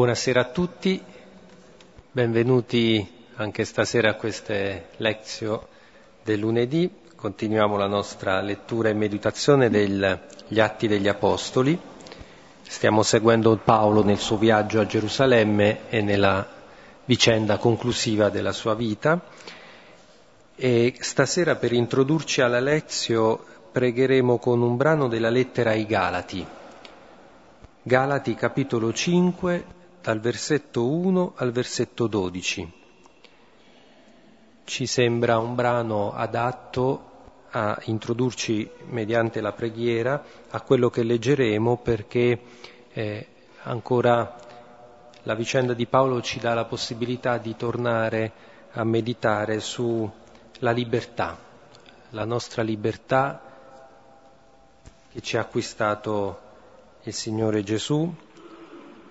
Buonasera a tutti, benvenuti anche stasera a queste lezioni del lunedì. Continuiamo la nostra lettura e meditazione degli Atti degli Apostoli. Stiamo seguendo Paolo nel suo viaggio a Gerusalemme e nella vicenda conclusiva della sua vita. E stasera per introdurci alla lezione pregheremo con un brano della lettera ai Galati. Galati capitolo 5 dal versetto 1 al versetto 12. Ci sembra un brano adatto a introdurci mediante la preghiera a quello che leggeremo perché eh, ancora la vicenda di Paolo ci dà la possibilità di tornare a meditare sulla libertà, la nostra libertà che ci ha acquistato il Signore Gesù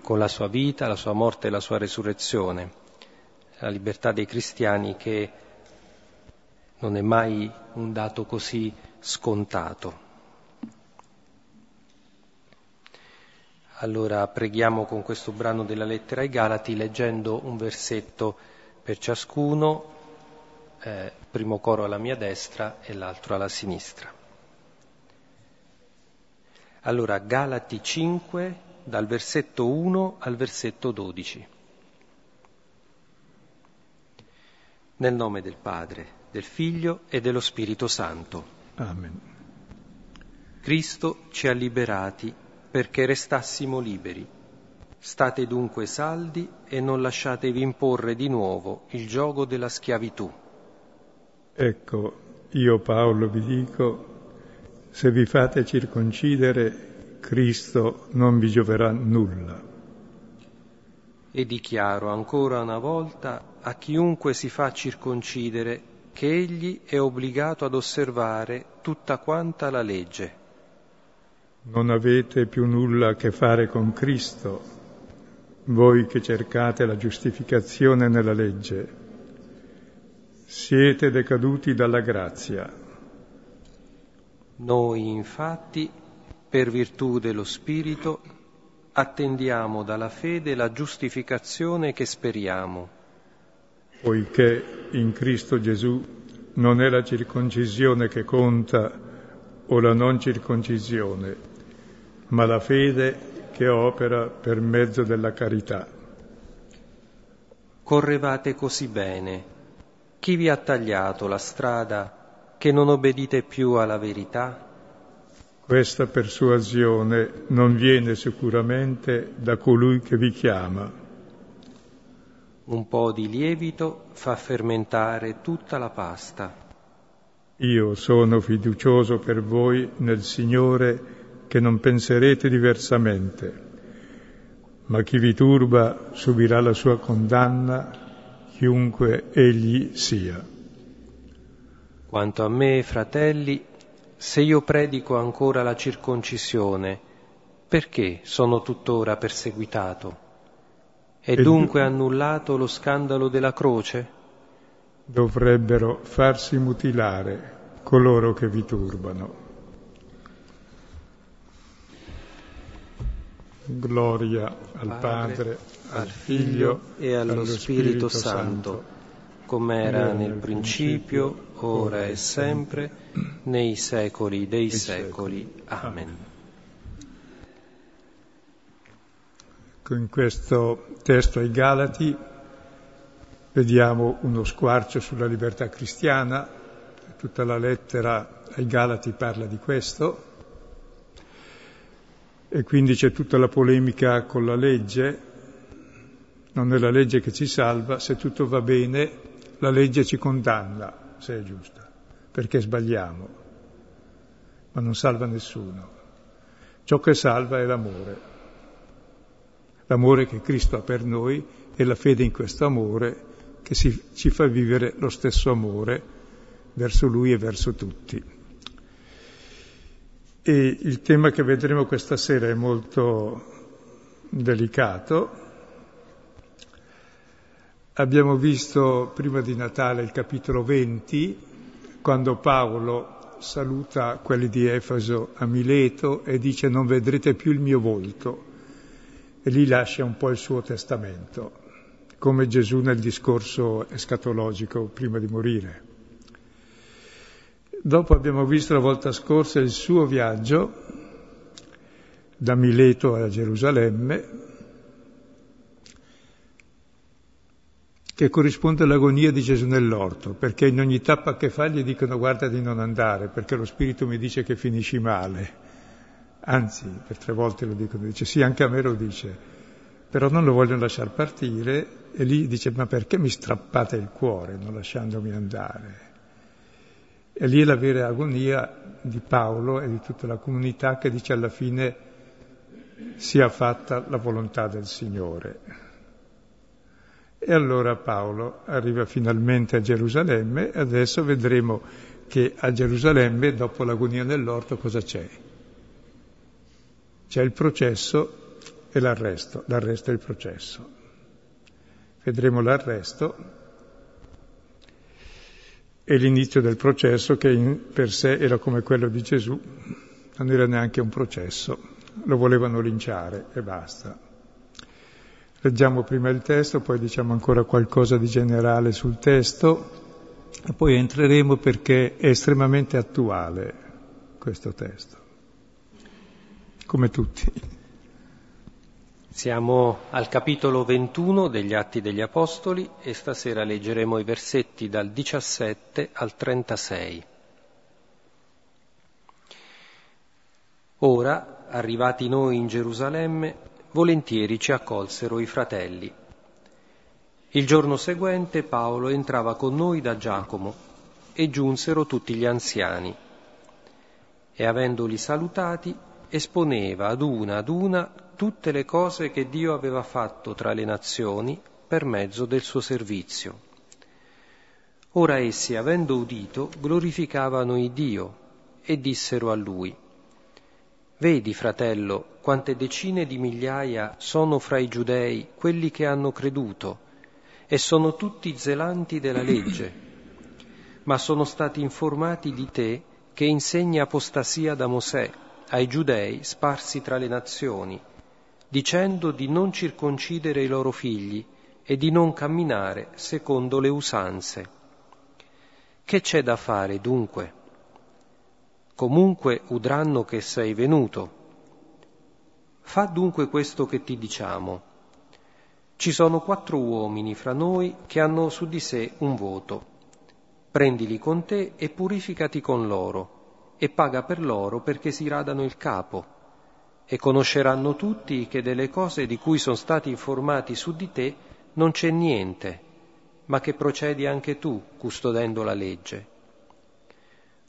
con la sua vita, la sua morte e la sua resurrezione, la libertà dei cristiani che non è mai un dato così scontato. Allora preghiamo con questo brano della lettera ai Galati leggendo un versetto per ciascuno, eh, primo coro alla mia destra e l'altro alla sinistra. Allora Galati 5, dal versetto 1 al versetto 12. Nel nome del Padre, del Figlio e dello Spirito Santo. Amen. Cristo ci ha liberati perché restassimo liberi. State dunque saldi e non lasciatevi imporre di nuovo il gioco della schiavitù. Ecco, io Paolo vi dico, se vi fate circoncidere Cristo non vi gioverà nulla. E dichiaro ancora una volta a chiunque si fa circoncidere che egli è obbligato ad osservare tutta quanta la legge. Non avete più nulla a che fare con Cristo, voi che cercate la giustificazione nella legge. Siete decaduti dalla grazia. Noi infatti per virtù dello Spirito, attendiamo dalla fede la giustificazione che speriamo. Poiché in Cristo Gesù non è la circoncisione che conta o la non circoncisione, ma la fede che opera per mezzo della carità. Correvate così bene. Chi vi ha tagliato la strada che non obbedite più alla verità? Questa persuasione non viene sicuramente da colui che vi chiama. Un po' di lievito fa fermentare tutta la pasta. Io sono fiducioso per voi nel Signore che non penserete diversamente, ma chi vi turba subirà la sua condanna, chiunque egli sia. Quanto a me, fratelli, se io predico ancora la circoncisione, perché sono tuttora perseguitato? È dunque annullato lo scandalo della croce? Dovrebbero farsi mutilare coloro che vi turbano. Gloria al Padre, al Figlio e allo, Spirito, Santo come era nel principio, ora e sempre, nei secoli dei secoli. Amen. In questo testo ai Galati vediamo uno squarcio sulla libertà cristiana, tutta la lettera ai Galati parla di questo, e quindi c'è tutta la polemica con la legge, non è la legge che ci salva, se tutto va bene la legge ci condanna, se è giusta, perché sbagliamo, ma non salva nessuno. Ciò che salva è l'amore, l'amore che Cristo ha per noi e la fede in questo amore che si, ci fa vivere lo stesso amore verso Lui e verso tutti. E il tema che vedremo questa sera è molto delicato, Abbiamo visto prima di Natale il capitolo 20, quando Paolo saluta quelli di Efeso a Mileto e dice non vedrete più il mio volto. e lì lascia un po' il suo testamento, come Gesù nel discorso escatologico prima di morire. Dopo abbiamo visto la volta scorsa il suo viaggio da Mileto a Gerusalemme, che corrisponde all'agonia di Gesù nell'orto, perché in ogni tappa che fa gli dicono guarda di non andare, perché lo Spirito mi dice che finisci male. Anzi, per tre volte lo dicono, dice sì, anche a me lo dice, però non lo vogliono lasciare partire e lì dice ma perché mi strappate il cuore non lasciandomi andare? E lì è la vera agonia di Paolo e di tutta la comunità che dice alla fine sia fatta la volontà del Signore. E allora Paolo arriva finalmente a Gerusalemme e adesso vedremo che a Gerusalemme, dopo l'agonia nell'orto, cosa c'è? C'è il processo e l'arresto, l'arresto e il processo. Vedremo l'arresto e l'inizio del processo che in per sé era come quello di Gesù, non era neanche un processo, lo volevano linciare e basta. Leggiamo prima il testo, poi diciamo ancora qualcosa di generale sul testo e poi entreremo perché è estremamente attuale questo testo, come tutti. Siamo al capitolo 21 degli Atti degli Apostoli e stasera leggeremo i versetti dal 17 al 36. Ora, arrivati noi in Gerusalemme, volentieri ci accolsero i fratelli. Il giorno seguente Paolo entrava con noi da Giacomo e giunsero tutti gli anziani e avendoli salutati esponeva ad una ad una tutte le cose che Dio aveva fatto tra le nazioni per mezzo del suo servizio. Ora essi, avendo udito, glorificavano il Dio e dissero a lui, Vedi, fratello, quante decine di migliaia sono fra i giudei quelli che hanno creduto e sono tutti zelanti della legge, ma sono stati informati di te che insegni apostasia da Mosè ai giudei sparsi tra le nazioni, dicendo di non circoncidere i loro figli e di non camminare secondo le usanze. Che c'è da fare dunque? Comunque udranno che sei venuto. Fa dunque questo che ti diciamo. Ci sono quattro uomini fra noi che hanno su di sé un voto. Prendili con te e purificati con loro, e paga per loro perché si radano il capo. E conosceranno tutti che delle cose di cui sono stati informati su di te non c'è niente, ma che procedi anche tu custodendo la legge.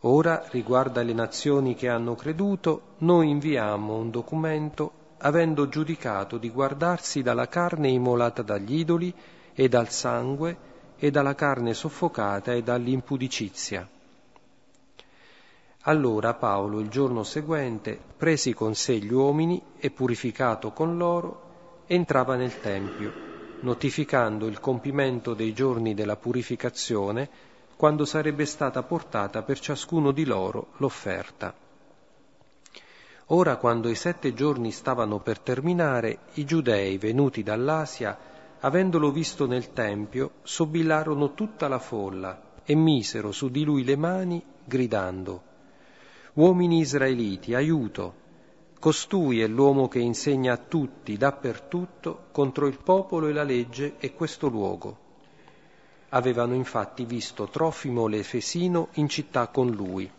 Ora, riguardo alle nazioni che hanno creduto, noi inviamo un documento avendo giudicato di guardarsi dalla carne immolata dagli idoli e dal sangue e dalla carne soffocata e dall'impudicizia. Allora Paolo il giorno seguente, presi con sé gli uomini e purificato con loro, entrava nel Tempio, notificando il compimento dei giorni della purificazione quando sarebbe stata portata per ciascuno di loro l'offerta. Ora, quando i sette giorni stavano per terminare, i giudei venuti dall'Asia, avendolo visto nel Tempio, sobillarono tutta la folla e misero su di lui le mani, gridando Uomini israeliti, aiuto! Costui è l'uomo che insegna a tutti, dappertutto, contro il popolo e la legge e questo luogo. Avevano infatti visto Trofimo l'Efesino in città con lui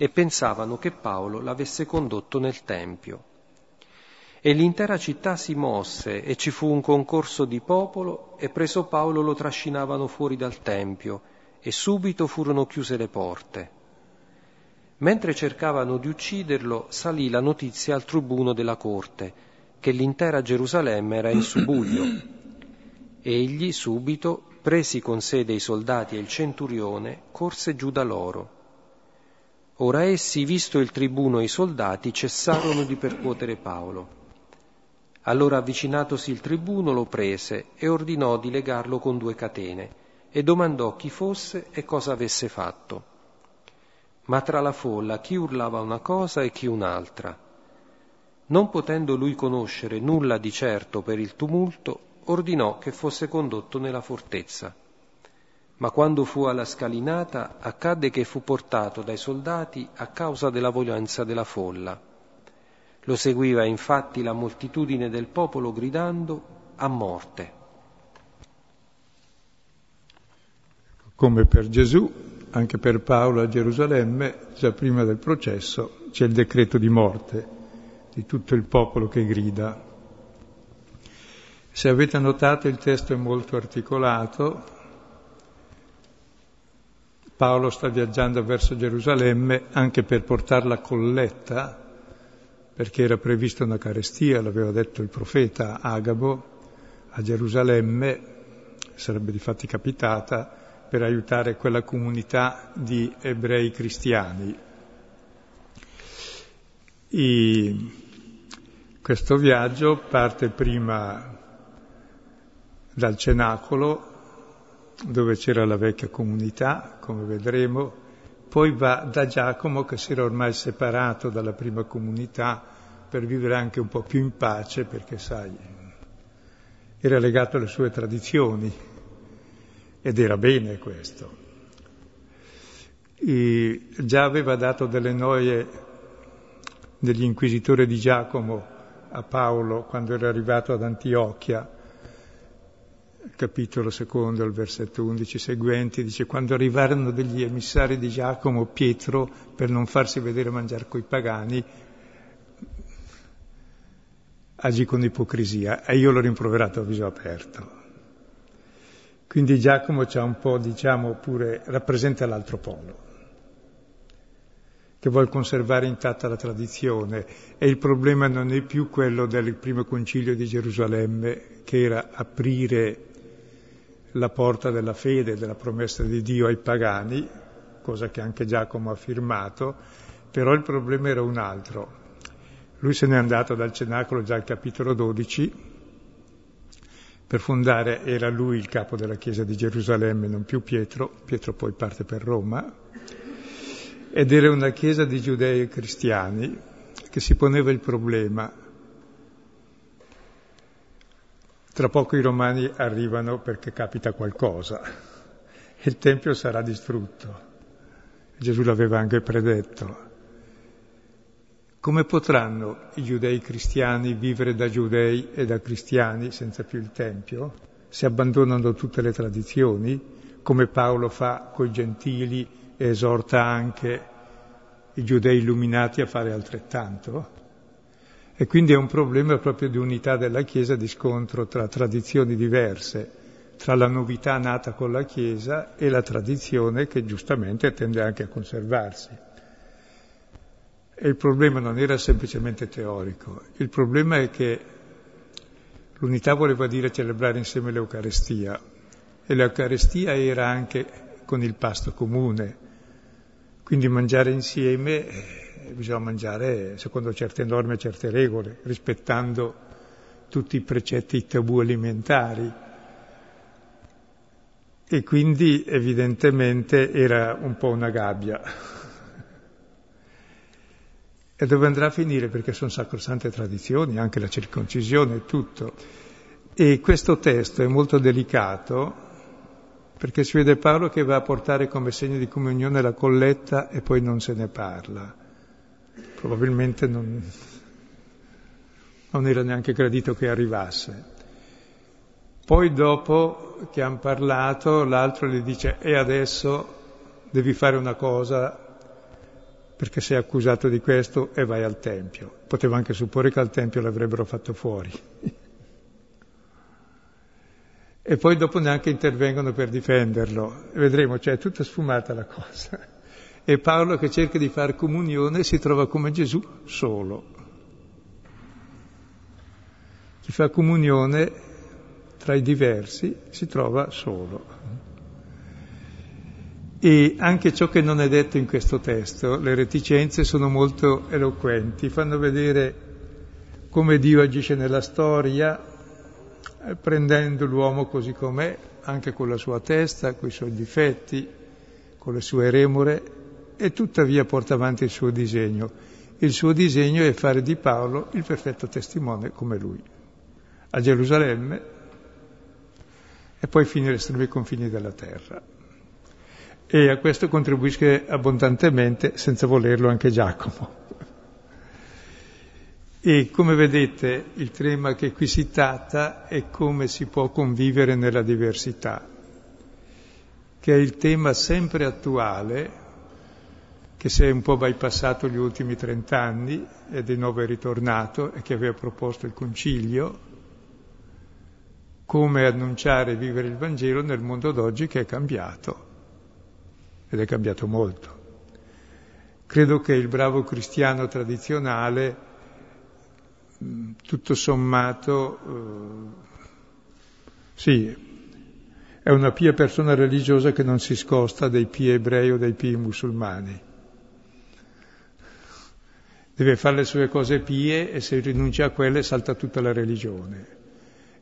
e pensavano che Paolo l'avesse condotto nel Tempio. E l'intera città si mosse e ci fu un concorso di popolo e preso Paolo lo trascinavano fuori dal Tempio e subito furono chiuse le porte. Mentre cercavano di ucciderlo, salì la notizia al tribuno della corte che l'intera Gerusalemme era in subbuglio Egli subito, presi con sé dei soldati e il centurione, corse giù da loro. Ora essi, visto il tribuno e i soldati, cessarono di percuotere Paolo. Allora avvicinatosi il tribuno lo prese e ordinò di legarlo con due catene e domandò chi fosse e cosa avesse fatto. Ma tra la folla chi urlava una cosa e chi un'altra. Non potendo lui conoscere nulla di certo per il tumulto, ordinò che fosse condotto nella fortezza. Ma quando fu alla scalinata, accadde che fu portato dai soldati a causa della violenza della folla. Lo seguiva infatti la moltitudine del popolo gridando a morte. Come per Gesù, anche per Paolo a Gerusalemme, già prima del processo, c'è il decreto di morte di tutto il popolo che grida. Se avete notato il testo è molto articolato. Paolo sta viaggiando verso Gerusalemme anche per portare la colletta, perché era prevista una carestia, l'aveva detto il profeta Agabo, a Gerusalemme, sarebbe di fatti capitata, per aiutare quella comunità di ebrei cristiani. I, questo viaggio parte prima dal cenacolo, dove c'era la vecchia comunità, come vedremo, poi va da Giacomo che si era ormai separato dalla prima comunità per vivere anche un po' più in pace, perché sai, era legato alle sue tradizioni ed era bene questo. E già aveva dato delle noie degli inquisitori di Giacomo a Paolo quando era arrivato ad Antiochia, capitolo secondo, al versetto 11 seguenti, dice quando arrivarono degli emissari di Giacomo, Pietro, per non farsi vedere mangiare coi pagani, agì con ipocrisia e io l'ho rimproverato a viso aperto. Quindi Giacomo c'ha un po', diciamo, pure rappresenta l'altro polo che vuole conservare intatta la tradizione e il problema non è più quello del primo concilio di Gerusalemme, che era aprire la porta della fede, della promessa di Dio ai pagani, cosa che anche Giacomo ha affermato, però il problema era un altro. Lui se n'è andato dal cenacolo già al capitolo 12, per fondare, era lui il capo della chiesa di Gerusalemme, non più Pietro, Pietro poi parte per Roma, ed era una chiesa di giudei e cristiani che si poneva il problema. Tra poco i romani arrivano perché capita qualcosa e il Tempio sarà distrutto. Gesù l'aveva anche predetto. Come potranno i giudei cristiani vivere da giudei e da cristiani senza più il Tempio? Se abbandonano tutte le tradizioni, come Paolo fa coi gentili e esorta anche i giudei illuminati a fare altrettanto. E quindi è un problema proprio di unità della Chiesa, di scontro tra tradizioni diverse, tra la novità nata con la Chiesa e la tradizione che giustamente tende anche a conservarsi. E il problema non era semplicemente teorico, il problema è che l'unità voleva dire celebrare insieme l'Eucarestia e l'Eucarestia era anche con il pasto comune, quindi mangiare insieme bisogna mangiare secondo certe norme certe regole, rispettando tutti i precetti tabù alimentari. E quindi evidentemente era un po' una gabbia. E dove andrà a finire? Perché sono sacrosante tradizioni, anche la circoncisione e tutto. E questo testo è molto delicato perché si vede Paolo che va a portare come segno di comunione la colletta e poi non se ne parla. Probabilmente non, non era neanche gradito che arrivasse. Poi dopo che hanno parlato, l'altro gli dice e adesso devi fare una cosa perché sei accusato di questo e vai al Tempio. Poteva anche supporre che al Tempio l'avrebbero fatto fuori e poi dopo neanche intervengono per difenderlo. Vedremo, cioè è tutta sfumata la cosa. E Paolo che cerca di fare comunione si trova come Gesù solo. Chi fa comunione tra i diversi si trova solo. E anche ciò che non è detto in questo testo, le reticenze sono molto eloquenti, fanno vedere come Dio agisce nella storia, eh, prendendo l'uomo così com'è, anche con la sua testa, con i suoi difetti, con le sue remore, e tuttavia porta avanti il suo disegno. il suo disegno è fare di Paolo il perfetto testimone come lui, a Gerusalemme e poi agli estremi confini della terra. E a questo contribuisce abbondantemente, senza volerlo, anche Giacomo. E come vedete il tema che qui si tratta è come si può convivere nella diversità, che è il tema sempre attuale che si è un po' bypassato gli ultimi trent'anni e di nuovo è ritornato e che aveva proposto il Concilio, come annunciare e vivere il Vangelo nel mondo d'oggi che è cambiato, ed è cambiato molto. Credo che il bravo cristiano tradizionale, tutto sommato, eh, sì, è una pia persona religiosa che non si scosta dai pie ebrei o dai pie musulmani deve fare le sue cose pie e se rinuncia a quelle salta tutta la religione.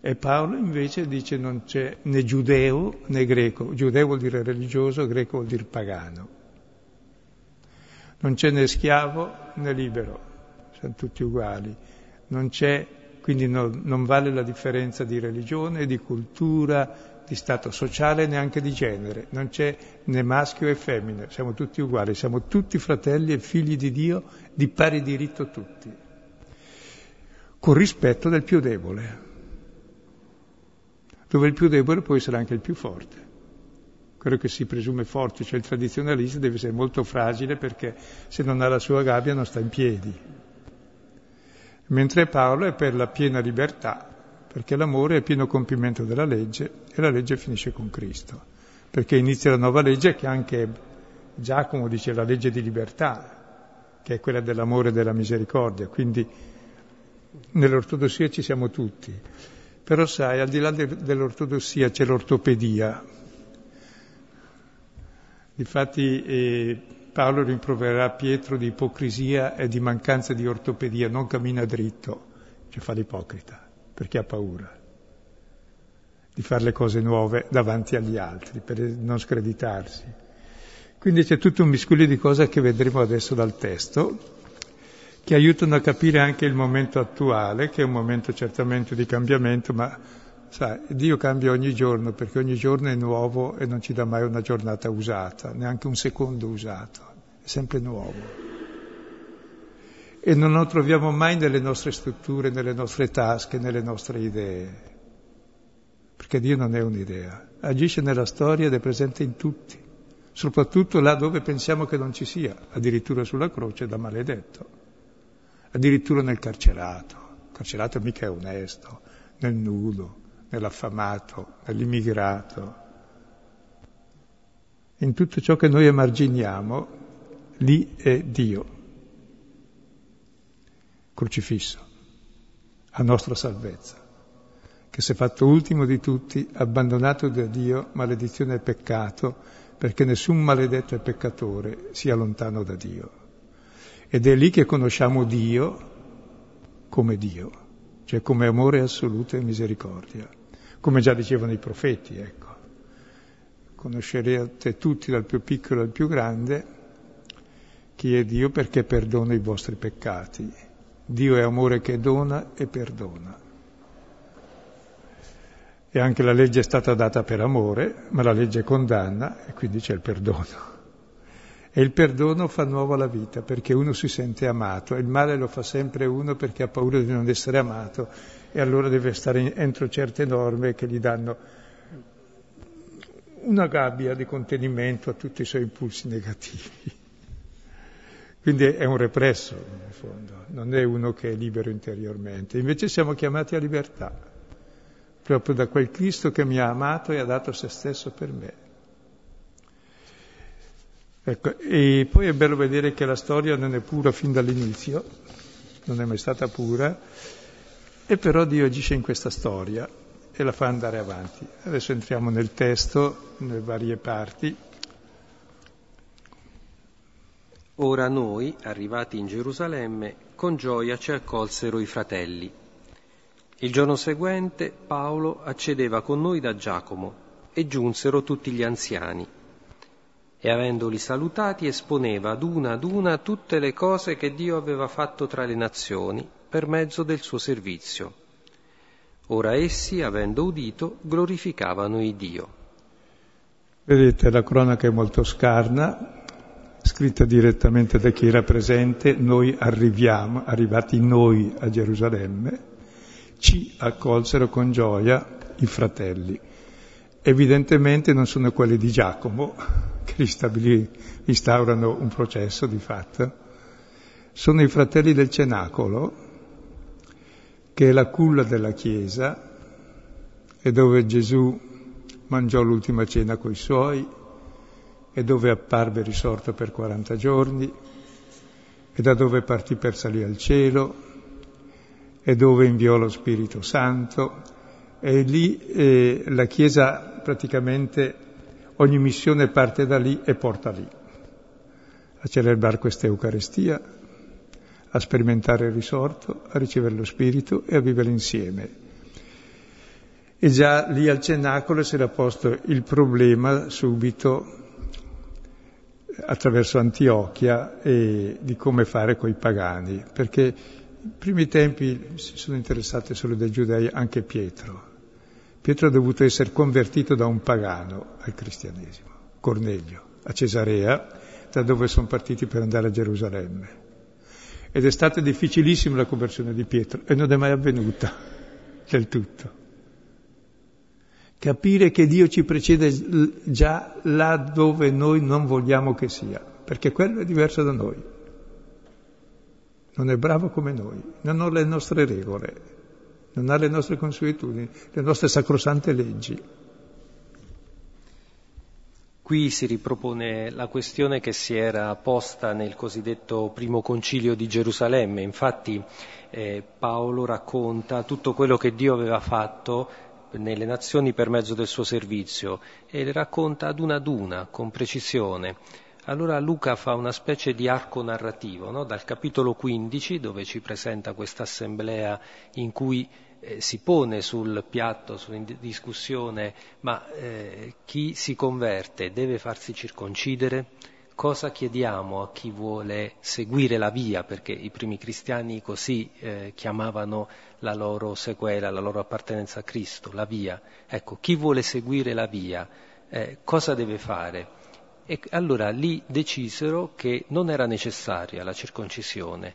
E Paolo invece dice non c'è né giudeo né greco, giudeo vuol dire religioso, greco vuol dire pagano. Non c'è né schiavo né libero, sono tutti uguali. Non c'è, quindi no, non vale la differenza di religione, di cultura, di stato sociale neanche di genere, non c'è né maschio e femmina, siamo tutti uguali, siamo tutti fratelli e figli di Dio di pari diritto tutti, con rispetto del più debole, dove il più debole può essere anche il più forte. Quello che si presume forte, cioè il tradizionalista, deve essere molto fragile perché se non ha la sua gabbia non sta in piedi. Mentre Paolo è per la piena libertà, perché l'amore è pieno compimento della legge e la legge finisce con Cristo, perché inizia la nuova legge che anche Giacomo dice la legge di libertà, che è quella dell'amore e della misericordia, quindi nell'ortodossia ci siamo tutti. Però sai, al di là de- dell'ortodossia c'è l'ortopedia. Difatti eh, Paolo rimproverà Pietro di ipocrisia e di mancanza di ortopedia, non cammina dritto, cioè fa l'ipocrita perché ha paura di fare le cose nuove davanti agli altri, per non screditarsi. Quindi c'è tutto un miscuglio di cose che vedremo adesso dal testo, che aiutano a capire anche il momento attuale, che è un momento certamente di cambiamento, ma sai, Dio cambia ogni giorno, perché ogni giorno è nuovo e non ci dà mai una giornata usata, neanche un secondo usato, è sempre nuovo e non lo troviamo mai nelle nostre strutture, nelle nostre tasche, nelle nostre idee. Perché Dio non è un'idea, agisce nella storia ed è presente in tutti, soprattutto là dove pensiamo che non ci sia, addirittura sulla croce da maledetto, addirittura nel carcerato. Il carcerato mica è onesto, nel nudo, nell'affamato, nell'immigrato. In tutto ciò che noi emarginiamo, lì è Dio crocifisso, a nostra salvezza, che si è fatto ultimo di tutti, abbandonato da Dio, maledizione e peccato, perché nessun maledetto e peccatore sia lontano da Dio. Ed è lì che conosciamo Dio come Dio, cioè come amore assoluto e misericordia, come già dicevano i profeti, ecco. Conoscerete tutti dal più piccolo al più grande chi è Dio perché perdona i vostri peccati Dio è amore che dona e perdona. E anche la legge è stata data per amore, ma la legge condanna e quindi c'è il perdono. E il perdono fa nuova la vita perché uno si sente amato e il male lo fa sempre uno perché ha paura di non essere amato e allora deve stare entro certe norme che gli danno una gabbia di contenimento a tutti i suoi impulsi negativi. Quindi è un represso, in fondo, non è uno che è libero interiormente. Invece siamo chiamati a libertà, proprio da quel Cristo che mi ha amato e ha dato se stesso per me. Ecco, e poi è bello vedere che la storia non è pura fin dall'inizio, non è mai stata pura, e però Dio agisce in questa storia e la fa andare avanti. Adesso entriamo nel testo, nelle varie parti. Ora noi, arrivati in Gerusalemme, con gioia ci accolsero i fratelli. Il giorno seguente Paolo accedeva con noi da Giacomo e giunsero tutti gli anziani. e avendoli salutati esponeva ad una ad una tutte le cose che Dio aveva fatto tra le nazioni per mezzo del suo servizio. Ora essi, avendo udito, glorificavano il Dio. Vedete, la cronaca è molto scarna, scritta direttamente da chi era presente, noi arriviamo, arrivati noi a Gerusalemme, ci accolsero con gioia i fratelli. Evidentemente non sono quelli di Giacomo, che instaurano un processo di fatto, sono i fratelli del cenacolo, che è la culla della Chiesa e dove Gesù mangiò l'ultima cena coi suoi e dove apparve risorto per 40 giorni e da dove partì per salire al cielo e dove inviò lo Spirito Santo e lì eh, la Chiesa praticamente ogni missione parte da lì e porta lì a celebrare questa Eucaristia a sperimentare il risorto, a ricevere lo Spirito e a vivere insieme. E già lì al cenacolo si era posto il problema subito attraverso Antiochia e di come fare coi pagani, perché i primi tempi si sono interessati solo dai giudei anche Pietro. Pietro ha dovuto essere convertito da un pagano al cristianesimo, Cornelio, a Cesarea, da dove sono partiti per andare a Gerusalemme. Ed è stata difficilissima la conversione di Pietro e non è mai avvenuta del tutto. Capire che Dio ci precede già là dove noi non vogliamo che sia, perché quello è diverso da noi. Non è bravo come noi, non ha le nostre regole, non ha le nostre consuetudini, le nostre sacrosante leggi. Qui si ripropone la questione che si era posta nel cosiddetto primo concilio di Gerusalemme. Infatti eh, Paolo racconta tutto quello che Dio aveva fatto nelle nazioni per mezzo del suo servizio e le racconta ad una ad una, con precisione. Allora Luca fa una specie di arco narrativo, no? dal capitolo 15, dove ci presenta questa assemblea in cui eh, si pone sul piatto, in discussione, ma eh, chi si converte deve farsi circoncidere? Cosa chiediamo a chi vuole seguire la via? Perché i primi cristiani così eh, chiamavano la loro sequela, la loro appartenenza a Cristo, la via. Ecco, chi vuole seguire la via, eh, cosa deve fare? E allora lì decisero che non era necessaria la circoncisione,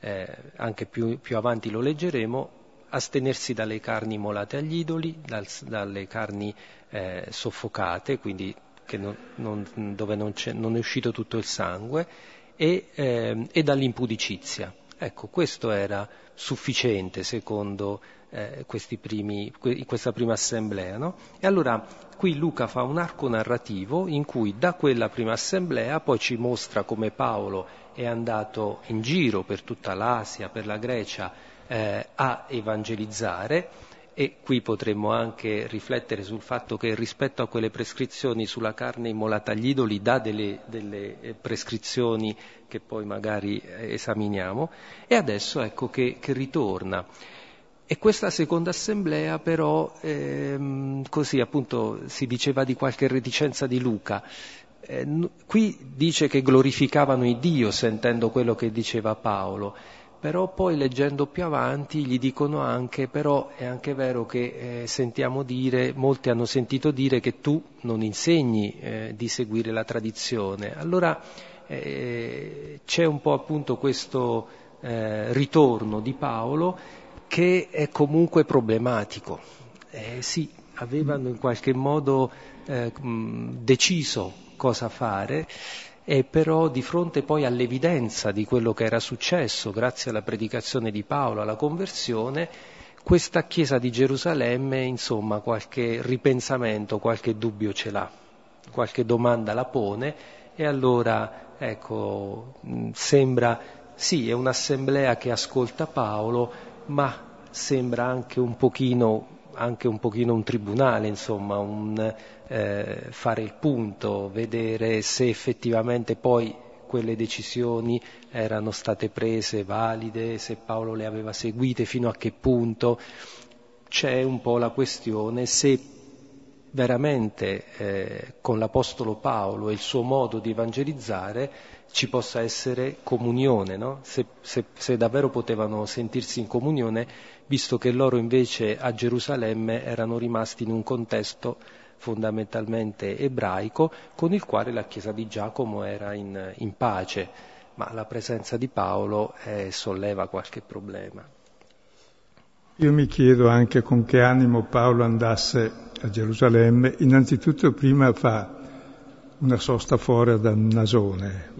eh, anche più, più avanti lo leggeremo, astenersi dalle carni molate agli idoli, dal, dalle carni eh, soffocate, quindi non, non, dove non, non, è uscito tutto il sangue, e, eh, e dall'impudicizia. Ecco, questo era sufficiente secondo eh, primi, questa prima assemblea. No? E allora qui Luca fa un arco narrativo in cui da quella prima assemblea poi ci mostra come Paolo è andato in giro per tutta l'Asia, per la Grecia, eh, a evangelizzare e qui potremmo anche riflettere sul fatto che rispetto a quelle prescrizioni sulla carne immolata agli idoli dà delle, delle eh, prescrizioni che poi magari eh, esaminiamo. E adesso ecco che, che ritorna. E questa seconda assemblea però, ehm, così appunto si diceva di qualche reticenza di Luca, eh, qui dice che glorificavano il Dio sentendo quello che diceva Paolo però poi leggendo più avanti gli dicono anche, però è anche vero che eh, sentiamo dire, molti hanno sentito dire che tu non insegni eh, di seguire la tradizione. Allora eh, c'è un po' appunto questo eh, ritorno di Paolo che è comunque problematico. Eh, sì, avevano in qualche modo eh, deciso cosa fare, e però di fronte poi all'evidenza di quello che era successo grazie alla predicazione di Paolo, alla conversione, questa Chiesa di Gerusalemme, insomma, qualche ripensamento, qualche dubbio ce l'ha, qualche domanda la pone e allora, ecco, sembra, sì, è un'assemblea che ascolta Paolo, ma sembra anche un pochino anche un pochino un tribunale, insomma, un, eh, fare il punto, vedere se effettivamente poi quelle decisioni erano state prese valide, se Paolo le aveva seguite, fino a che punto. C'è un po' la questione se veramente eh, con l'Apostolo Paolo e il suo modo di evangelizzare ci possa essere comunione, no? se, se, se, davvero potevano sentirsi in comunione, visto che loro invece a Gerusalemme erano rimasti in un contesto fondamentalmente ebraico con il quale la Chiesa di Giacomo era in, in pace, ma la presenza di Paolo eh, solleva qualche problema. Io mi chiedo anche con che animo Paolo andasse a Gerusalemme, innanzitutto prima fa una sosta fuori da Nasone,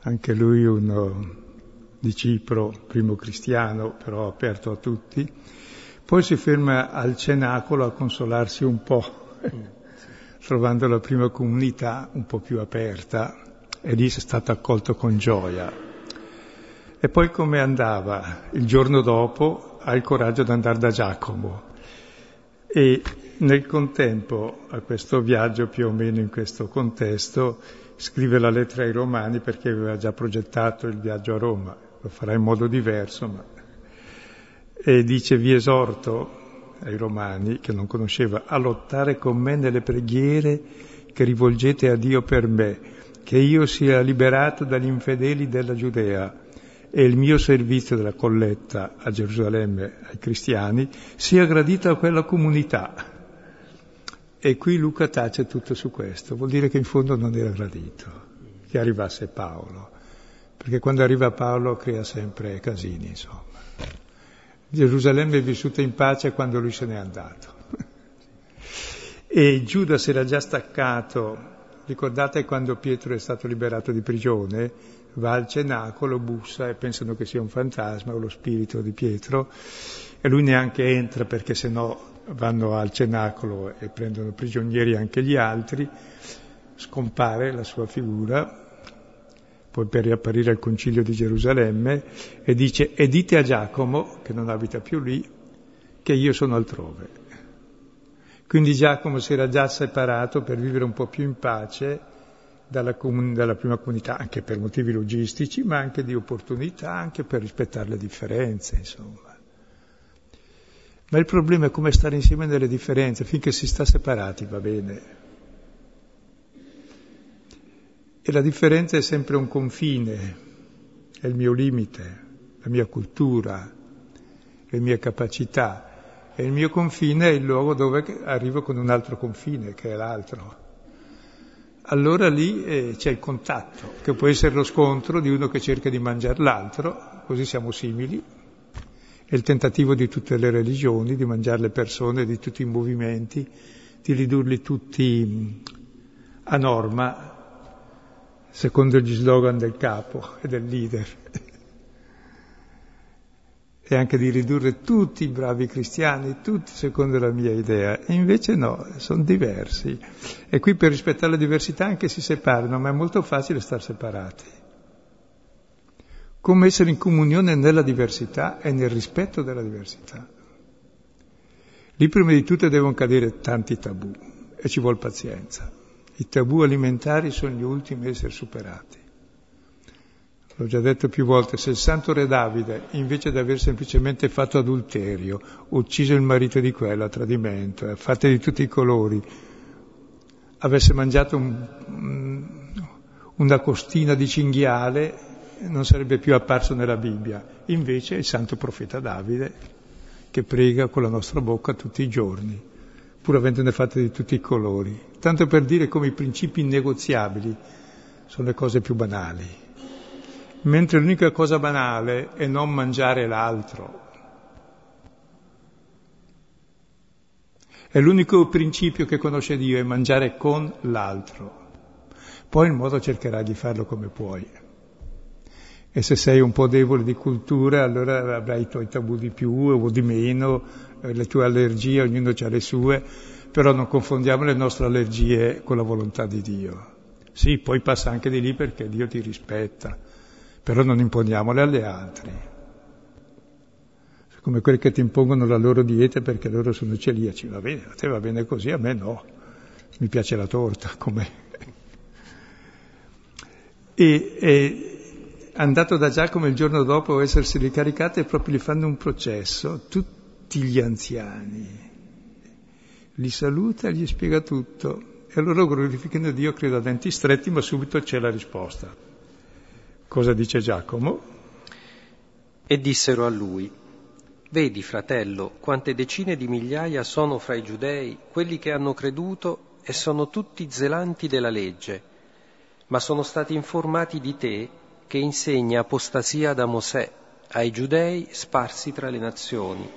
anche lui uno di Cipro, primo cristiano, però aperto a tutti, poi si ferma al cenacolo a consolarsi un po', mm. trovando la prima comunità un po' più aperta e lì è stato accolto con gioia. E poi come andava? Il giorno dopo ha il coraggio di andare da Giacomo e nel contempo a questo viaggio, più o meno in questo contesto, scrive la lettera ai Romani perché aveva già progettato il viaggio a Roma, lo farà in modo diverso, ma... e dice vi esorto ai Romani, che non conosceva, a lottare con me nelle preghiere che rivolgete a Dio per me, che io sia liberato dagli infedeli della Giudea e il mio servizio della colletta a Gerusalemme ai cristiani sia gradito a quella comunità. E qui Luca tace tutto su questo, vuol dire che in fondo non era gradito che arrivasse Paolo, perché quando arriva Paolo crea sempre casini, insomma. Gerusalemme è vissuta in pace quando lui se n'è andato. E Giuda si era già staccato, ricordate quando Pietro è stato liberato di prigione, va al cenacolo, bussa e pensano che sia un fantasma o lo spirito di Pietro e lui neanche entra perché sennò vanno al cenacolo e prendono prigionieri anche gli altri, scompare la sua figura, poi per riapparire al concilio di Gerusalemme e dice e dite a Giacomo, che non abita più lì, che io sono altrove. Quindi Giacomo si era già separato per vivere un po' più in pace dalla, comun- dalla, prima comunità, anche per motivi logistici, ma anche di opportunità, anche per rispettare le differenze, insomma. Ma il problema è come stare insieme nelle differenze, finché si sta separati va bene. E la differenza è sempre un confine, è il mio limite, la mia cultura, le mie capacità. E il mio confine è il luogo dove arrivo con un altro confine, che è l'altro allora lì eh, c'è il contatto, che può essere lo scontro di uno che cerca di mangiare l'altro, così siamo simili, è il tentativo di tutte le religioni di mangiare le persone, di tutti i movimenti, di ridurli tutti a norma, secondo gli slogan del capo e del leader e anche di ridurre tutti i bravi cristiani, tutti secondo la mia idea. E invece no, sono diversi. E qui per rispettare la diversità anche si separano, ma è molto facile star separati. Come essere in comunione nella diversità e nel rispetto della diversità. Lì prima di tutto devono cadere tanti tabù e ci vuole pazienza. I tabù alimentari sono gli ultimi a essere superati. L'ho già detto più volte, se il santo re Davide, invece di aver semplicemente fatto adulterio, ucciso il marito di quello a tradimento, e fatte di tutti i colori, avesse mangiato un, una costina di cinghiale, non sarebbe più apparso nella Bibbia. Invece è il santo profeta Davide che prega con la nostra bocca tutti i giorni, pur avendone fatte di tutti i colori. Tanto per dire come i principi innegoziabili sono le cose più banali mentre l'unica cosa banale è non mangiare l'altro. È l'unico principio che conosce Dio, è mangiare con l'altro. Poi il modo cercherai di farlo come puoi. E se sei un po' debole di cultura, allora avrai i tuoi tabù di più o di meno, eh, le tue allergie, ognuno ha le sue, però non confondiamo le nostre allergie con la volontà di Dio. Sì, poi passa anche di lì perché Dio ti rispetta però non imponiamole alle altre. Come quelli che ti impongono la loro dieta perché loro sono celiaci, va bene, a te va bene così, a me no, mi piace la torta, com'è. E, e andato da Giacomo il giorno dopo essersi ricaricato e proprio gli fanno un processo, tutti gli anziani. li saluta e gli spiega tutto. E allora glorificano Dio, credo a denti stretti, ma subito c'è la risposta. Cosa dice Giacomo? E dissero a lui, Vedi, fratello, quante decine di migliaia sono fra i giudei quelli che hanno creduto e sono tutti zelanti della legge, ma sono stati informati di te che insegna apostasia da Mosè ai giudei sparsi tra le nazioni,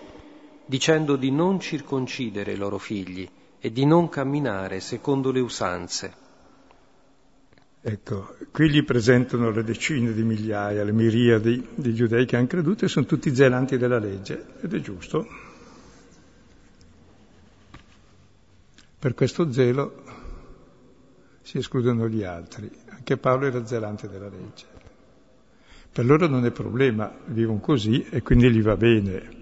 dicendo di non circoncidere i loro figli e di non camminare secondo le usanze Ecco, qui gli presentano le decine di migliaia, le miriadi di giudei che hanno creduto e sono tutti zelanti della legge, ed è giusto. Per questo zelo si escludono gli altri. Anche Paolo era zelante della legge. Per loro non è problema, vivono così e quindi gli va bene.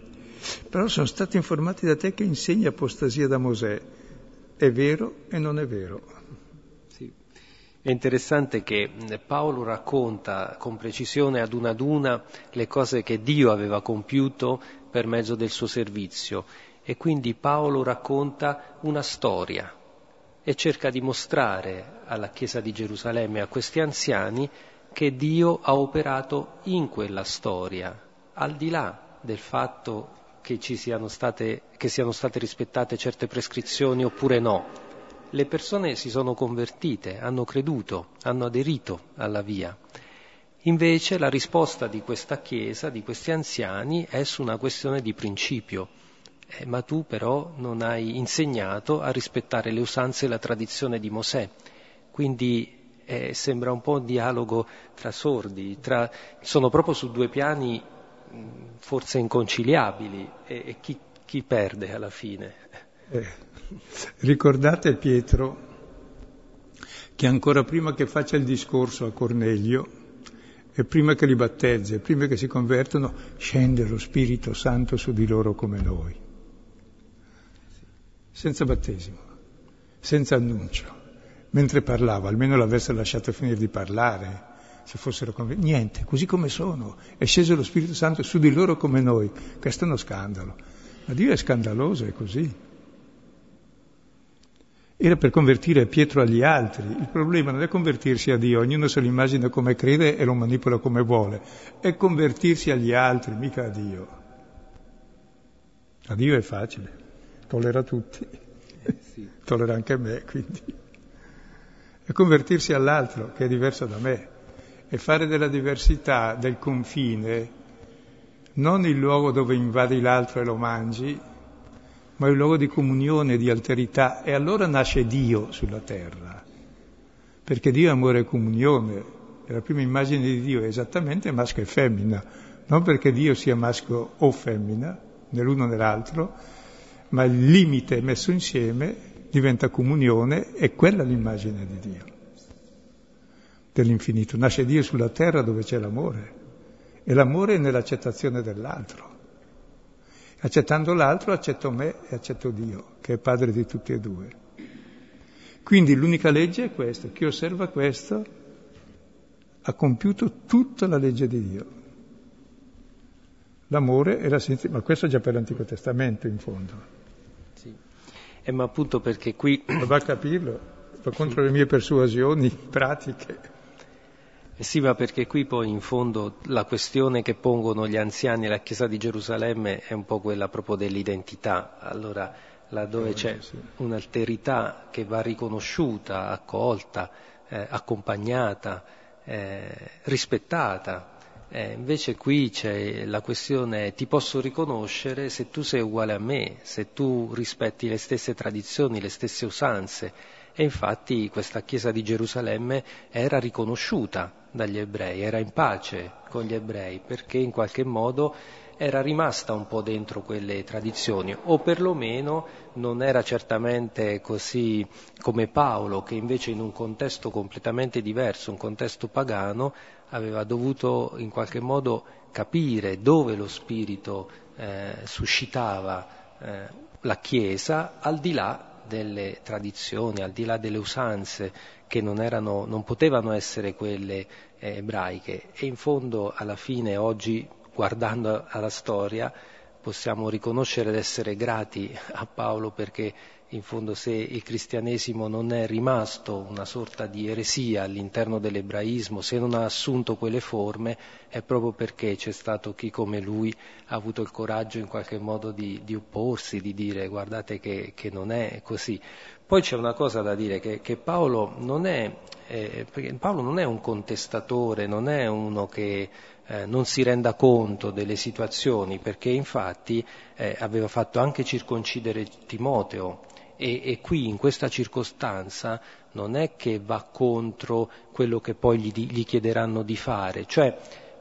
Però sono stati informati da te che insegni apostasia da Mosè. È vero e non è vero. È interessante che Paolo racconta con precisione ad una ad una le cose che Dio aveva compiuto per mezzo del suo servizio e quindi Paolo racconta una storia e cerca di mostrare alla Chiesa di Gerusalemme, a questi anziani, che Dio ha operato in quella storia, al di là del fatto che, siano state, che siano state rispettate certe prescrizioni oppure no le persone si sono convertite, hanno creduto, hanno aderito alla via. Invece la risposta di questa Chiesa, di questi anziani, è su una questione di principio. Eh, ma tu però non hai insegnato a rispettare le usanze e la tradizione di Mosè. Quindi eh, sembra un po' un dialogo tra sordi, tra... sono proprio su due piani forse inconciliabili e, e chi, chi, perde alla fine? Eh. Ricordate Pietro che ancora prima che faccia il discorso a Cornelio e prima che li battezzi prima che si convertono, scende lo Spirito Santo su di loro come noi. Senza battesimo, senza annuncio. Mentre parlava, almeno l'avesse lasciato finire di parlare, se fossero convinti. Niente, così come sono. È sceso lo Spirito Santo su di loro come noi. Questo è uno scandalo. Ma Dio è scandaloso, è così era per convertire Pietro agli altri. Il problema non è convertirsi a Dio, ognuno se lo immagina come crede e lo manipola come vuole, è convertirsi agli altri, mica a Dio. A Dio è facile, tollera tutti, eh, sì. tollera anche me, quindi. È convertirsi all'altro, che è diverso da me, e fare della diversità, del confine, non il luogo dove invadi l'altro e lo mangi, ma un luogo di comunione, di alterità, e allora nasce Dio sulla terra, perché Dio è amore e comunione, e la prima immagine di Dio è esattamente maschio e femmina, non perché Dio sia maschio o femmina, né l'uno né l'altro, ma il limite messo insieme diventa comunione e quella è l'immagine di Dio, dell'infinito. Nasce Dio sulla terra dove c'è l'amore, e l'amore è nell'accettazione dell'altro. Accettando l'altro accetto me e accetto Dio, che è padre di tutti e due. Quindi l'unica legge è questa, chi osserva questo ha compiuto tutta la legge di Dio. L'amore e la sensibilità, ma questo è già per l'Antico Testamento in fondo. Eh, ma appunto perché qui... Va a capirlo, va contro le mie persuasioni pratiche. Eh sì, ma perché qui poi in fondo la questione che pongono gli anziani alla Chiesa di Gerusalemme è un po' quella proprio dell'identità. Allora, laddove c'è un'alterità che va riconosciuta, accolta, eh, accompagnata, eh, rispettata, eh, invece qui c'è la questione ti posso riconoscere se tu sei uguale a me, se tu rispetti le stesse tradizioni, le stesse usanze. E infatti questa Chiesa di Gerusalemme era riconosciuta dagli ebrei, era in pace con gli ebrei perché in qualche modo era rimasta un po' dentro quelle tradizioni o perlomeno non era certamente così come Paolo che invece in un contesto completamente diverso, un contesto pagano, aveva dovuto in qualche modo capire dove lo spirito eh, suscitava eh, la Chiesa al di là delle tradizioni, al di là delle usanze che non, erano, non potevano essere quelle eh, ebraiche. E in fondo, alla fine, oggi, guardando alla storia, possiamo riconoscere ed essere grati a Paolo perché in fondo se il cristianesimo non è rimasto una sorta di eresia all'interno dell'ebraismo, se non ha assunto quelle forme, è proprio perché c'è stato chi come lui ha avuto il coraggio in qualche modo di, di opporsi, di dire guardate che, che, non è così. Poi c'è una cosa da dire, che, che Paolo, non è, eh, Paolo non è un contestatore, non è uno che eh, non si renda conto delle situazioni, perché infatti eh, aveva fatto anche circoncidere Timoteo e, e, qui in questa circostanza non è che va contro quello che poi gli, gli chiederanno di fare, cioè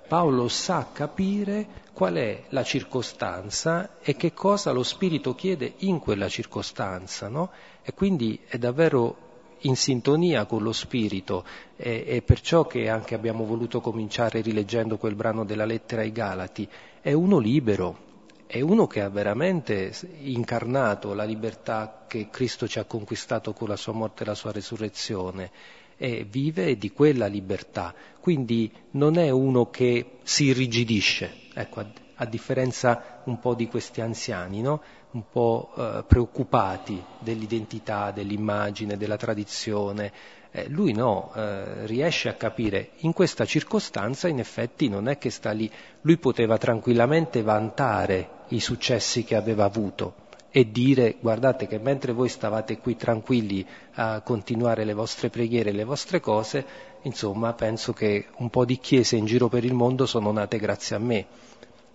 Paolo sa capire qual è la circostanza e che cosa lo Spirito chiede in quella circostanza, no? E quindi è davvero in sintonia con lo Spirito. E, e perciò che anche abbiamo voluto cominciare rileggendo quel brano della lettera ai Galati, è uno libero, è uno che ha veramente incarnato la libertà che Cristo ci ha conquistato con la sua morte e la sua resurrezione e vive di quella libertà. Quindi non è uno che si irrigidisce, ecco, a, differenza un po' di questi anziani, no? Un po' eh, preoccupati dell'identità, dell'immagine, della tradizione, eh, lui no, eh, riesce a capire, in questa circostanza in effetti non è che sta lì, lui poteva tranquillamente vantare i successi che aveva avuto e dire guardate che mentre voi stavate qui tranquilli a continuare le vostre preghiere, le vostre cose, insomma penso che un po' di chiese in giro per il mondo sono nate grazie a me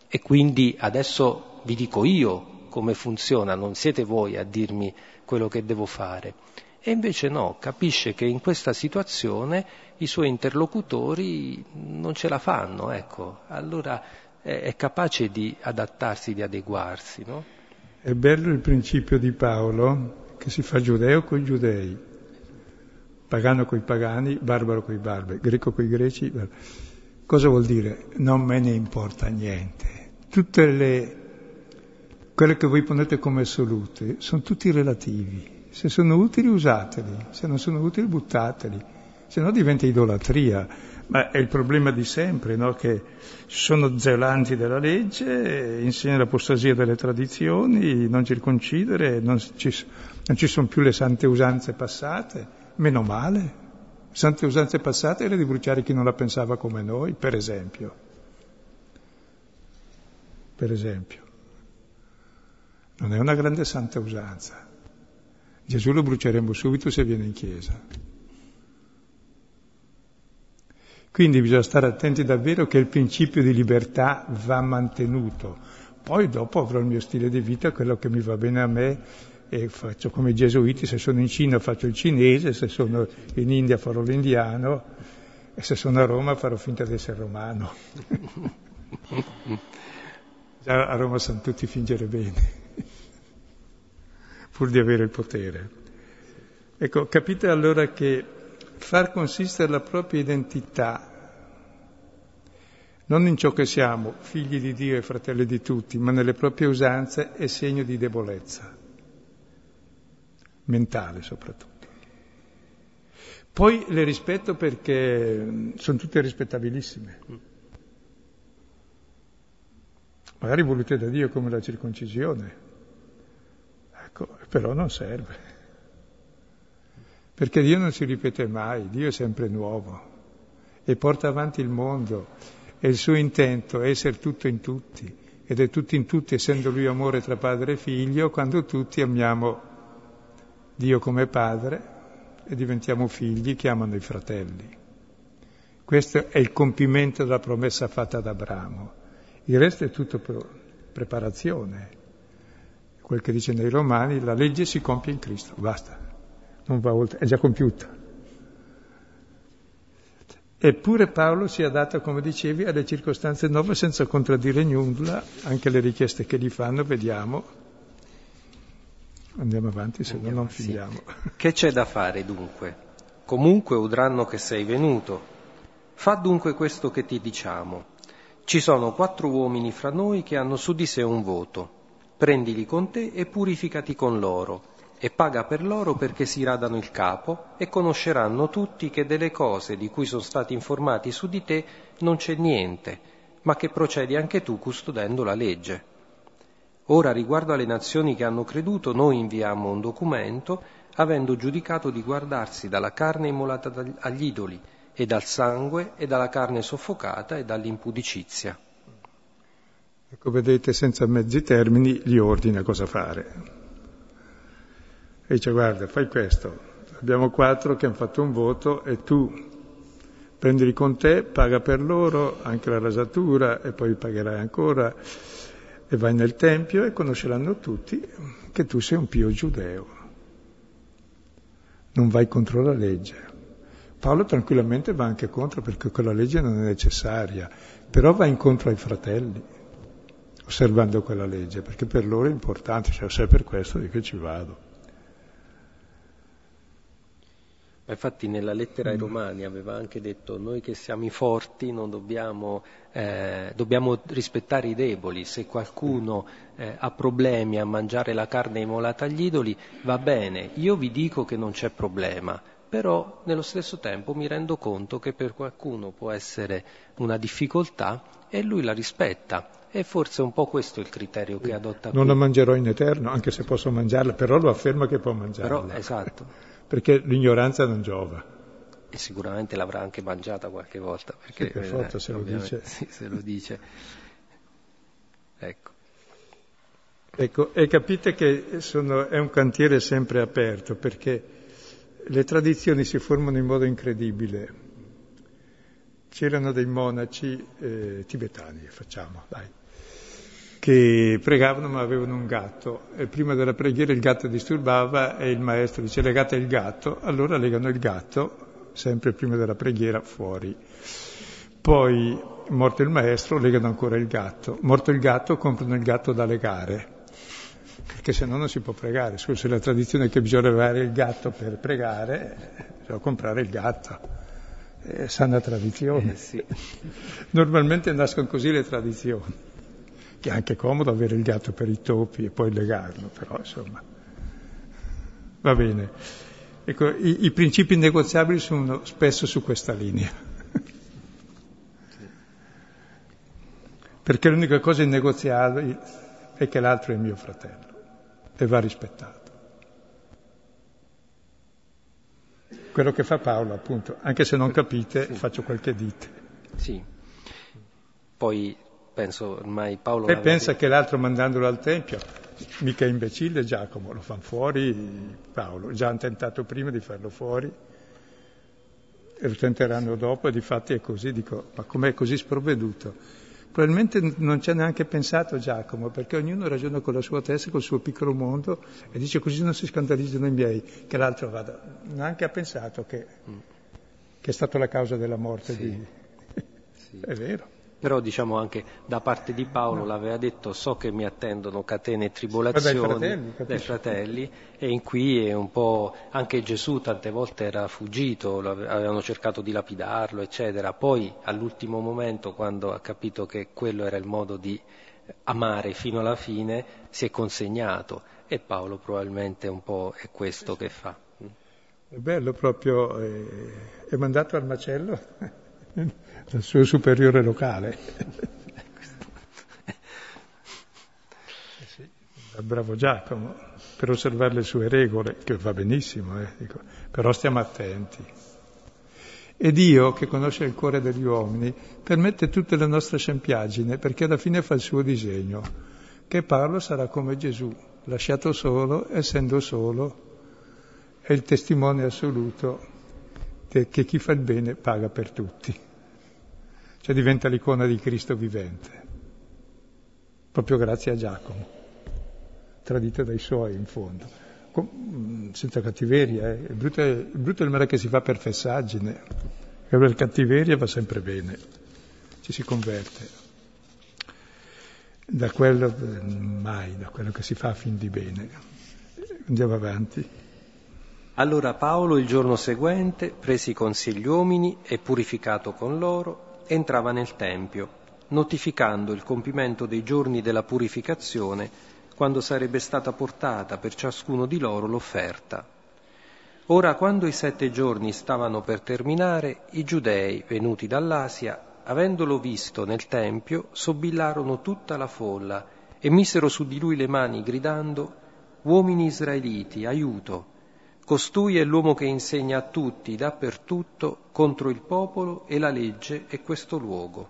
e quindi adesso vi dico io come funziona, non siete voi a dirmi quello che devo fare. E invece no, capisce che in questa situazione i suoi interlocutori non ce la fanno, ecco, allora è, è capace di adattarsi, di adeguarsi. No? È bello il principio di Paolo che si fa giudeo con i giudei, pagano coi pagani, barbaro coi barbari, greco coi greci. Cosa vuol dire? Non me ne importa niente. Tutte le, quelle che voi ponete come assolute sono tutti relativi se sono utili usateli, se non sono utili buttateli, se no diventa idolatria. Ma è il problema di sempre, no? che sono zelanti della legge, insegnano l'apostasia delle tradizioni, non circoncidere, non ci, non ci sono più le sante usanze passate, meno male. Sante usanze passate era di bruciare chi non la pensava come noi, per esempio. Per esempio. Non è una grande santa usanza. Gesù lo bruceremo subito se viene in chiesa. Quindi bisogna stare attenti davvero che il principio di libertà va mantenuto. Poi dopo avrò il mio stile di vita, quello che mi va bene a me e faccio come i gesuiti, se sono in Cina faccio il cinese, se sono in India farò l'indiano e se sono a Roma farò finta di essere romano. Già a Roma sanno tutti fingere bene pur di avere il potere. Ecco, capite allora che far consistere la propria identità non in ciò che siamo, figli di Dio e fratelli di tutti, ma nelle proprie usanze è segno di debolezza, mentale soprattutto. Poi le rispetto perché sono tutte rispettabilissime. Magari volute da Dio come la circoncisione, però non serve. Perché Dio non si ripete mai, Dio è sempre nuovo e porta avanti il mondo e il suo intento è essere tutto in tutti ed è tutto in tutti essendo lui amore tra padre e figlio quando tutti amiamo Dio come padre e diventiamo figli che amano i fratelli. Questo è il compimento della promessa fatta ad Abramo. Il resto è tutto preparazione quel che dice nei Romani, la legge si compie in Cristo, basta, non va oltre, è già compiuta. Eppure Paolo si adatta, come dicevi, alle circostanze nuove senza contraddire nulla, anche le richieste che gli fanno, vediamo. Andiamo avanti, se Andiamo, no non sì. finiamo. Che c'è da fare dunque? Comunque udranno che sei venuto. Fa dunque questo che ti diciamo. Ci sono quattro uomini fra noi che hanno su di sé un voto prendili con te e purificati con loro, e paga per loro perché si radano il capo, e conosceranno tutti che delle cose di cui sono stati informati su di te non c'è niente, ma che procedi anche tu custodendo la legge. Ora, riguardo alle nazioni che hanno creduto, noi inviamo un documento, avendo giudicato di guardarsi dalla carne immolata agli idoli, e dal sangue, e dalla carne soffocata, e dall'impudicizia. Ecco, vedete, senza mezzi termini gli ordina cosa fare. E dice, guarda, fai questo. Abbiamo quattro che hanno fatto un voto e tu prendili con te, paga per loro anche la rasatura e poi pagherai ancora e vai nel Tempio e conosceranno tutti che tu sei un pio giudeo. Non vai contro la legge. Paolo tranquillamente va anche contro perché quella legge non è necessaria, però va incontro ai fratelli osservando quella legge, perché per loro è importante, cioè se è per questo di che ci vado. Infatti nella lettera ai mm. Romani aveva anche detto noi che siamo i forti non dobbiamo, eh, dobbiamo rispettare i deboli, se qualcuno eh, ha problemi a mangiare la carne immolata agli idoli va bene, io vi dico che non c'è problema, però nello stesso tempo mi rendo conto che per qualcuno può essere una difficoltà e lui la rispetta e forse un po' questo è il criterio che adotta Non la mangerò in eterno, anche se posso mangiarla, però lo afferma che può mangiarla. Però, esatto. Perché l'ignoranza non giova. E sicuramente l'avrà anche mangiata qualche volta. Perché, sì, per forza, se lo dice. Sì, se lo dice. Ecco. Ecco, e capite che sono, è un cantiere sempre aperto, perché le tradizioni si formano in modo incredibile. C'erano dei monaci eh, tibetani, facciamo, dai, che pregavano ma avevano un gatto e prima della preghiera il gatto disturbava e il maestro dice legate il gatto, allora legano il gatto sempre prima della preghiera fuori. Poi, morto il maestro, legano ancora il gatto. Morto il gatto, comprano il gatto da legare, perché se no non si può pregare. Scusa, la tradizione è che bisogna levare il gatto per pregare, bisogna comprare il gatto. È sana tradizione. Eh, sì. Normalmente nascono così le tradizioni che è anche comodo avere il gatto per i topi e poi legarlo, però insomma va bene. Ecco, i, i principi negoziabili sono spesso su questa linea. Perché l'unica cosa innegoziabile è che l'altro è mio fratello e va rispettato. Quello che fa Paolo, appunto, anche se non capite, sì. faccio qualche dite. Sì. Poi penso ormai Paolo... E pensa detto. che l'altro mandandolo al Tempio, mica imbecille Giacomo, lo fanno fuori Paolo, già hanno tentato prima di farlo fuori e lo tenteranno dopo e di fatti è così, dico, ma com'è così sprovveduto? Probabilmente non ci ha neanche pensato Giacomo, perché ognuno ragiona con la sua testa, col suo piccolo mondo e dice così non si scandalizzano i miei, che l'altro vada. Neanche ha pensato che, che è stata la causa della morte sì. di... Sì. È vero. Però diciamo anche da parte di Paolo no. l'aveva detto so che mi attendono catene e tribolazioni dai fratelli, dai fratelli, e in qui è un po' anche Gesù tante volte era fuggito, avevano cercato di lapidarlo eccetera, poi all'ultimo momento quando ha capito che quello era il modo di amare fino alla fine si è consegnato. E Paolo probabilmente un po' è questo che fa. È bello proprio, eh, è mandato al macello dal suo superiore locale. sì, bravo Giacomo, per osservare le sue regole, che va benissimo, eh, dico, però stiamo attenti. E Dio, che conosce il cuore degli uomini, permette tutte le nostre scempiaggini, perché alla fine fa il suo disegno, che Paolo sarà come Gesù, lasciato solo, essendo solo, è il testimone assoluto che chi fa il bene paga per tutti cioè diventa l'icona di Cristo vivente, proprio grazie a Giacomo, tradito dai suoi in fondo, Com- senza cattiveria, eh. il, brutto è, il brutto il male che si fa per fessaggine, per cattiveria va sempre bene, ci si converte. Da quello mai, da quello che si fa fin di bene. Andiamo avanti. Allora Paolo il giorno seguente prese i consigli uomini e purificato con loro entrava nel Tempio, notificando il compimento dei giorni della purificazione quando sarebbe stata portata per ciascuno di loro l'offerta. Ora, quando i sette giorni stavano per terminare, i giudei, venuti dall'Asia, avendolo visto nel Tempio, sobbillarono tutta la folla e misero su di lui le mani gridando, Uomini israeliti, aiuto! Costui è l'uomo che insegna a tutti, dappertutto, contro il popolo e la legge e questo luogo.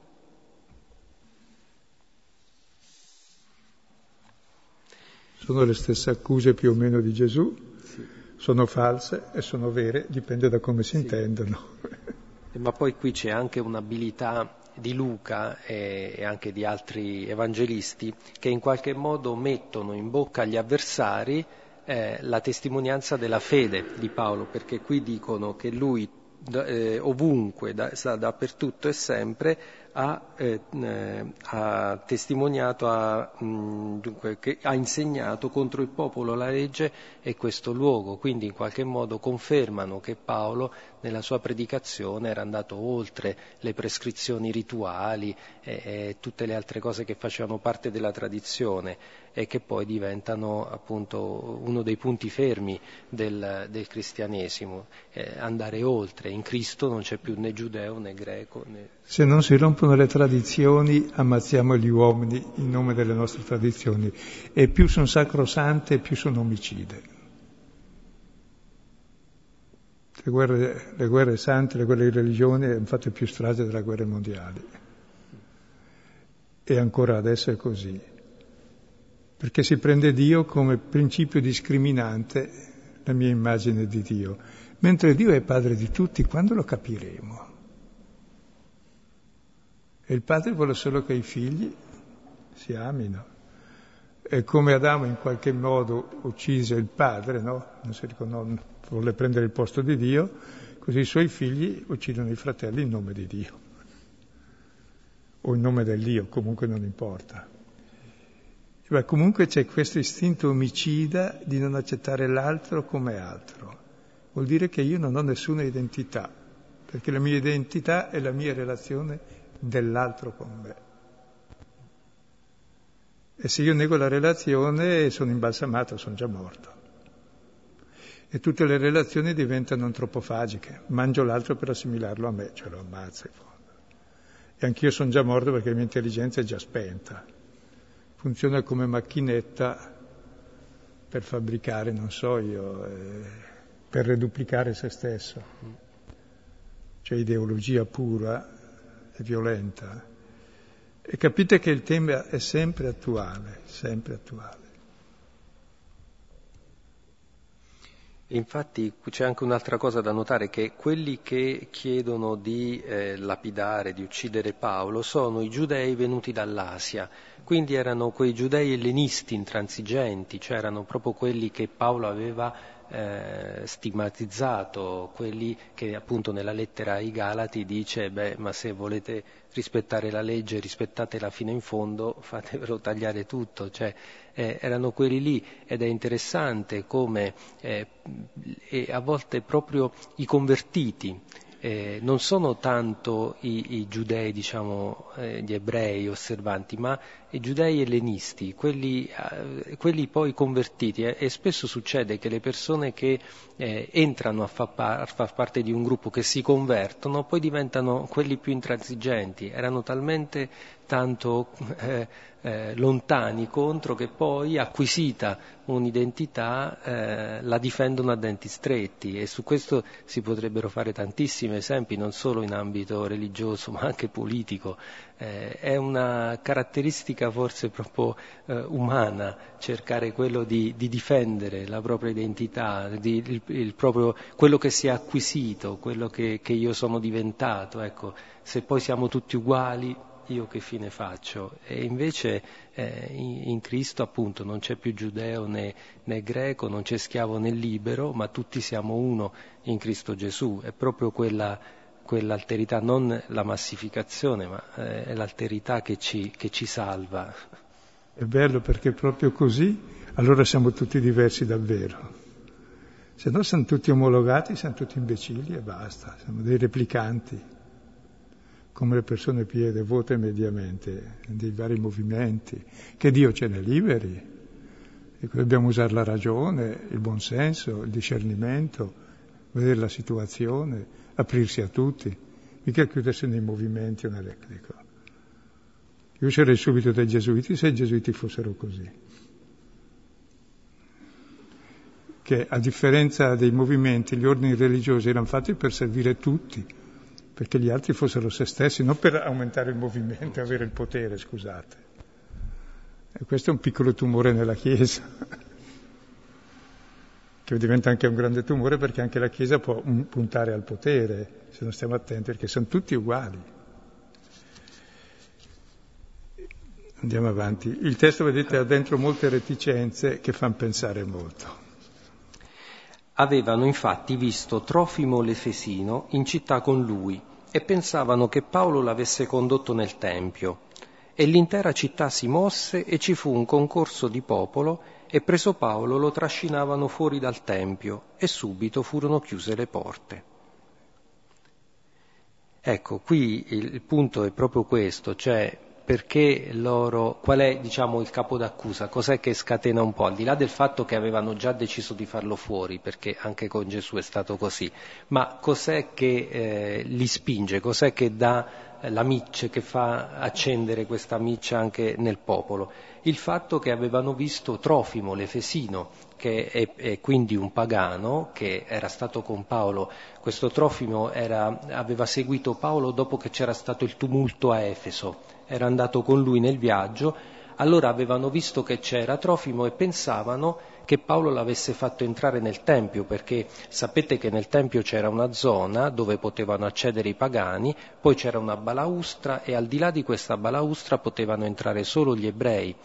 Sono le stesse accuse più o meno di Gesù, sì. sono false e sono vere, dipende da come si sì. intendono. Ma poi qui c'è anche un'abilità di Luca e anche di altri evangelisti che in qualche modo mettono in bocca agli avversari eh, la testimonianza della fede di Paolo, perché qui dicono che lui eh, ovunque, da, dappertutto e sempre, ha, eh, ha testimoniato, ha, mh, dunque, ha, insegnato contro il popolo la legge e questo luogo, quindi in qualche modo confermano che Paolo nella sua predicazione era andato oltre le prescrizioni rituali e, e tutte le altre cose che facevano parte della tradizione e che poi diventano appunto uno dei punti fermi del, del cristianesimo, eh, andare oltre. In Cristo non c'è più né giudeo né greco. Né... Se non si rompono le tradizioni, ammazziamo gli uomini in nome delle nostre tradizioni e più sono sacrosante, più sono omicide. Le guerre, le guerre sante, le guerre di religione hanno fatto più strage delle guerre mondiali. E ancora adesso è così. Perché si prende Dio come principio discriminante, la mia immagine di Dio. Mentre Dio è padre di tutti, quando lo capiremo? E il padre vuole solo che i figli si amino. E come Adamo in qualche modo uccise il padre, no? Non si riconosce vuole prendere il posto di Dio, così i suoi figli uccidono i fratelli in nome di Dio, o in nome dell'Io, comunque non importa. Ma comunque c'è questo istinto omicida di non accettare l'altro come altro. Vuol dire che io non ho nessuna identità, perché la mia identità è la mia relazione dell'altro con me. E se io nego la relazione sono imbalsamato, sono già morto e tutte le relazioni diventano antropofagiche. Mangio l'altro per assimilarlo a me, cioè lo ammazzo in fondo. E anch'io sono già morto perché la mia intelligenza è già spenta. Funziona come macchinetta per fabbricare, non so io, eh, per reduplicare se stesso. Cioè ideologia pura e violenta. E capite che il tema è sempre attuale, sempre attuale. Infatti c'è anche un'altra cosa da notare, che quelli che chiedono di eh, lapidare, di uccidere Paolo, sono i giudei venuti dall'Asia, quindi erano quei giudei ellenisti intransigenti, cioè erano proprio quelli che Paolo aveva eh, stigmatizzato, quelli che appunto nella lettera ai Galati dice, beh, ma se volete rispettare la legge, rispettatela fino in fondo, fatevelo tagliare tutto, cioè eh, erano quelli lì ed è interessante come eh, a volte proprio i convertiti eh, non sono tanto i, i giudei, diciamo, eh, gli ebrei osservanti, ma i giudei ellenisti, quelli, eh, quelli poi convertiti. E spesso succede che le persone che eh, entrano a far, par- a far, parte di un gruppo, che si convertono, poi diventano quelli più intransigenti. Erano talmente tanto eh, eh, lontani contro che poi, acquisita un'identità, eh, la difendono a denti stretti e su questo si potrebbero fare tantissimi esempi, non solo in ambito religioso ma anche politico. Eh, è una caratteristica forse proprio eh, umana cercare quello di, di, difendere la propria identità, di, il, il proprio, quello che si è acquisito, quello che, che io sono diventato. Ecco, se poi siamo tutti uguali io che fine faccio? E invece eh, in, in, Cristo appunto non c'è più giudeo né, né, greco, non c'è schiavo né libero, ma tutti siamo uno in Cristo Gesù. È proprio quella, quell'alterità, non la massificazione, ma eh, è l'alterità che ci, che ci salva. È bello perché proprio così allora siamo tutti diversi davvero. Se no siamo tutti omologati, siamo tutti imbecilli e basta, siamo dei replicanti come le persone più devote mediamente, dei vari movimenti, che Dio ce ne liberi. E dobbiamo usare la ragione, il buonsenso, il discernimento, vedere la situazione, aprirsi a tutti, mica chiudersi nei movimenti o nelle... Io sarei subito dai gesuiti se i gesuiti fossero così. Che a differenza dei movimenti, gli ordini religiosi erano fatti per servire tutti, perché gli altri fossero se stessi, non per aumentare il movimento e avere il potere, scusate. E questo è un piccolo tumore nella Chiesa, che diventa anche un grande tumore perché anche la Chiesa può puntare al potere, se non stiamo attenti, perché sono tutti uguali. Andiamo avanti. Il testo, vedete, ha dentro molte reticenze che fanno pensare molto. Avevano infatti visto Trofimo l'Efesino in città con lui e pensavano che Paolo l'avesse condotto nel Tempio. E l'intera città si mosse e ci fu un concorso di popolo e preso Paolo lo trascinavano fuori dal Tempio e subito furono chiuse le porte. Ecco, qui il punto è proprio questo, cioè perché loro, qual è diciamo, il capo d'accusa, cos'è che scatena un po', al di là del fatto che avevano già deciso di farlo fuori, perché anche con Gesù è stato così, ma cos'è che eh, li spinge, cos'è che dà la miccia, che fa accendere questa miccia anche nel popolo? Il fatto che avevano visto Trofimo, l'Efesino, che è, è, quindi un pagano che era stato con Paolo. Questo Trofimo era, aveva seguito Paolo dopo che c'era stato il tumulto a Efeso era andato con lui nel viaggio, allora avevano visto che c'era Trofimo e pensavano che Paolo l'avesse fatto entrare nel Tempio, perché sapete che nel Tempio c'era una zona dove potevano accedere i pagani, poi c'era una balaustra e al di là di questa balaustra potevano entrare solo gli ebrei.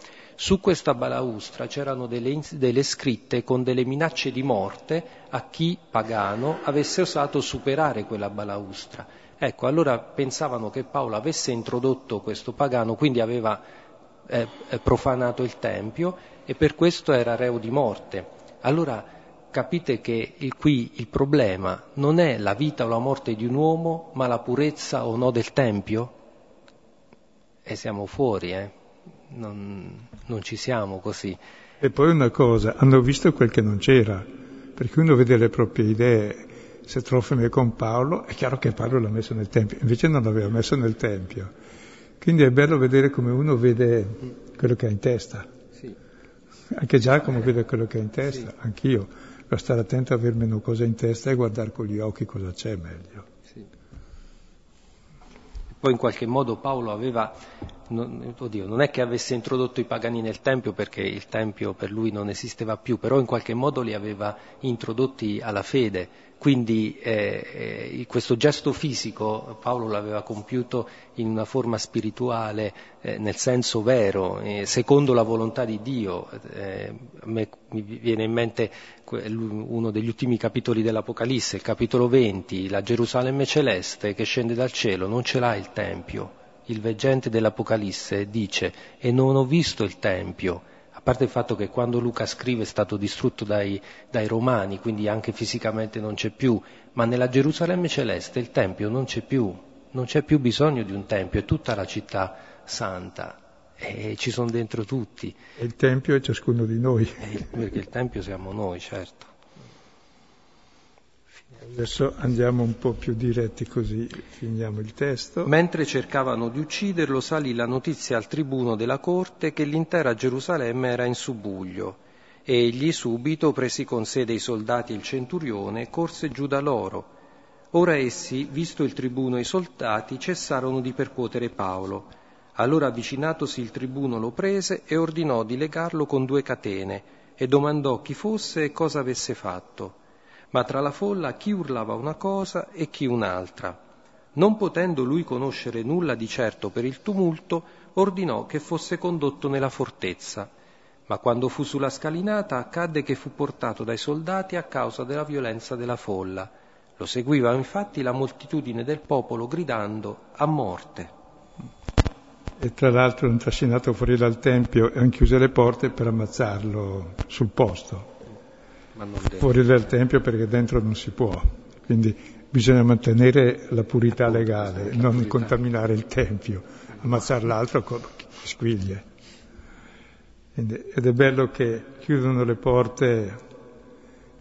Su questa balaustra c'erano delle, delle scritte con delle minacce di morte a chi pagano avesse osato superare quella balaustra. Ecco, allora pensavano che Paolo avesse introdotto questo pagano, quindi aveva eh, eh, profanato il Tempio e per questo era reo di morte. Allora capite che il, qui il problema non è la vita o la morte di un uomo, ma la purezza o no del Tempio? E siamo fuori, eh? Non, non ci siamo così. E poi una cosa, hanno visto quel che non c'era, perché uno vede le proprie idee se Trofime con Paolo, è chiaro che Paolo l'ha messo nel Tempio, invece non l'aveva messo nel Tempio. Quindi è bello vedere come uno vede quello che ha in testa. Sì. Anche Giacomo vede quello che ha in testa, sì. anch'io. Devo stare attento a aver meno cose in testa e guardare con gli occhi cosa c'è meglio. Sì. Poi in qualche modo Paolo aveva non, oddio, non è che avesse introdotto i pagani nel Tempio perché il Tempio per lui non esisteva più, però in qualche modo li aveva introdotti alla fede. Quindi eh, eh, questo gesto fisico Paolo l'aveva compiuto in una forma spirituale, eh, nel senso vero, eh, secondo la volontà di Dio. Eh, a me mi viene in mente uno degli ultimi capitoli dell'Apocalisse, il capitolo 20, la Gerusalemme celeste che scende dal cielo, non ce l'ha il Tempio il veggente dell'Apocalisse dice e non ho visto il Tempio, a parte il fatto che quando Luca scrive è stato distrutto dai, dai romani, quindi anche fisicamente non c'è più, ma nella Gerusalemme celeste il Tempio non c'è più, non c'è più bisogno di un Tempio, è tutta la città santa e ci sono dentro tutti. E il Tempio è ciascuno di noi. perché il Tempio siamo noi, certo. Adesso andiamo un po' più diretti così finiamo il testo. Mentre cercavano di ucciderlo salì la notizia al tribuno della corte che l'intera Gerusalemme era in subbuglio. E egli subito, presi con sé dei soldati e il centurione, corse giù da loro. Ora essi, visto il tribuno e i soldati, cessarono di percuotere Paolo. Allora avvicinatosi il tribuno lo prese e ordinò di legarlo con due catene e domandò chi fosse e cosa avesse fatto ma tra la folla chi urlava una cosa e chi un'altra. Non potendo lui conoscere nulla di certo per il tumulto, ordinò che fosse condotto nella fortezza. Ma quando fu sulla scalinata accadde che fu portato dai soldati a causa della violenza della folla. Lo seguiva infatti la moltitudine del popolo gridando a morte. E tra l'altro hanno trascinato fuori dal Tempio e hanno chiuso le porte per ammazzarlo sul posto fuori dal Tempio perché dentro non si può. Quindi bisogna mantenere la purità legale, non purità. contaminare il Tempio, ammazzare l'altro con squiglie. Quindi, ed è bello che chiudono le porte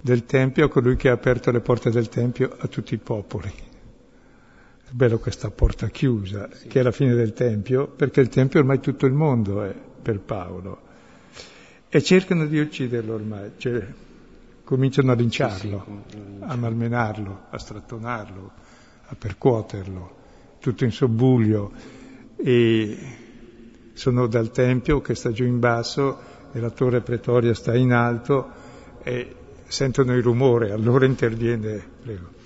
del Tempio a colui che ha aperto le porte del Tempio a tutti i popoli. È bello questa porta chiusa, sì. che è la fine del Tempio, perché il Tempio ormai tutto il mondo è per Paolo. E cercano di ucciderlo ormai, cioè cominciano a linciarlo, a malmenarlo, a strattonarlo, a percuoterlo, tutto in sobbuglio. E sono dal Tempio che sta giù in basso e la torre pretoria sta in alto e sentono il rumore, allora interviene, prego.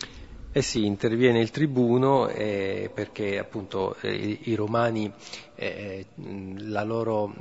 Eh sì, interviene il tribuno eh, perché appunto eh, i romani, eh, la loro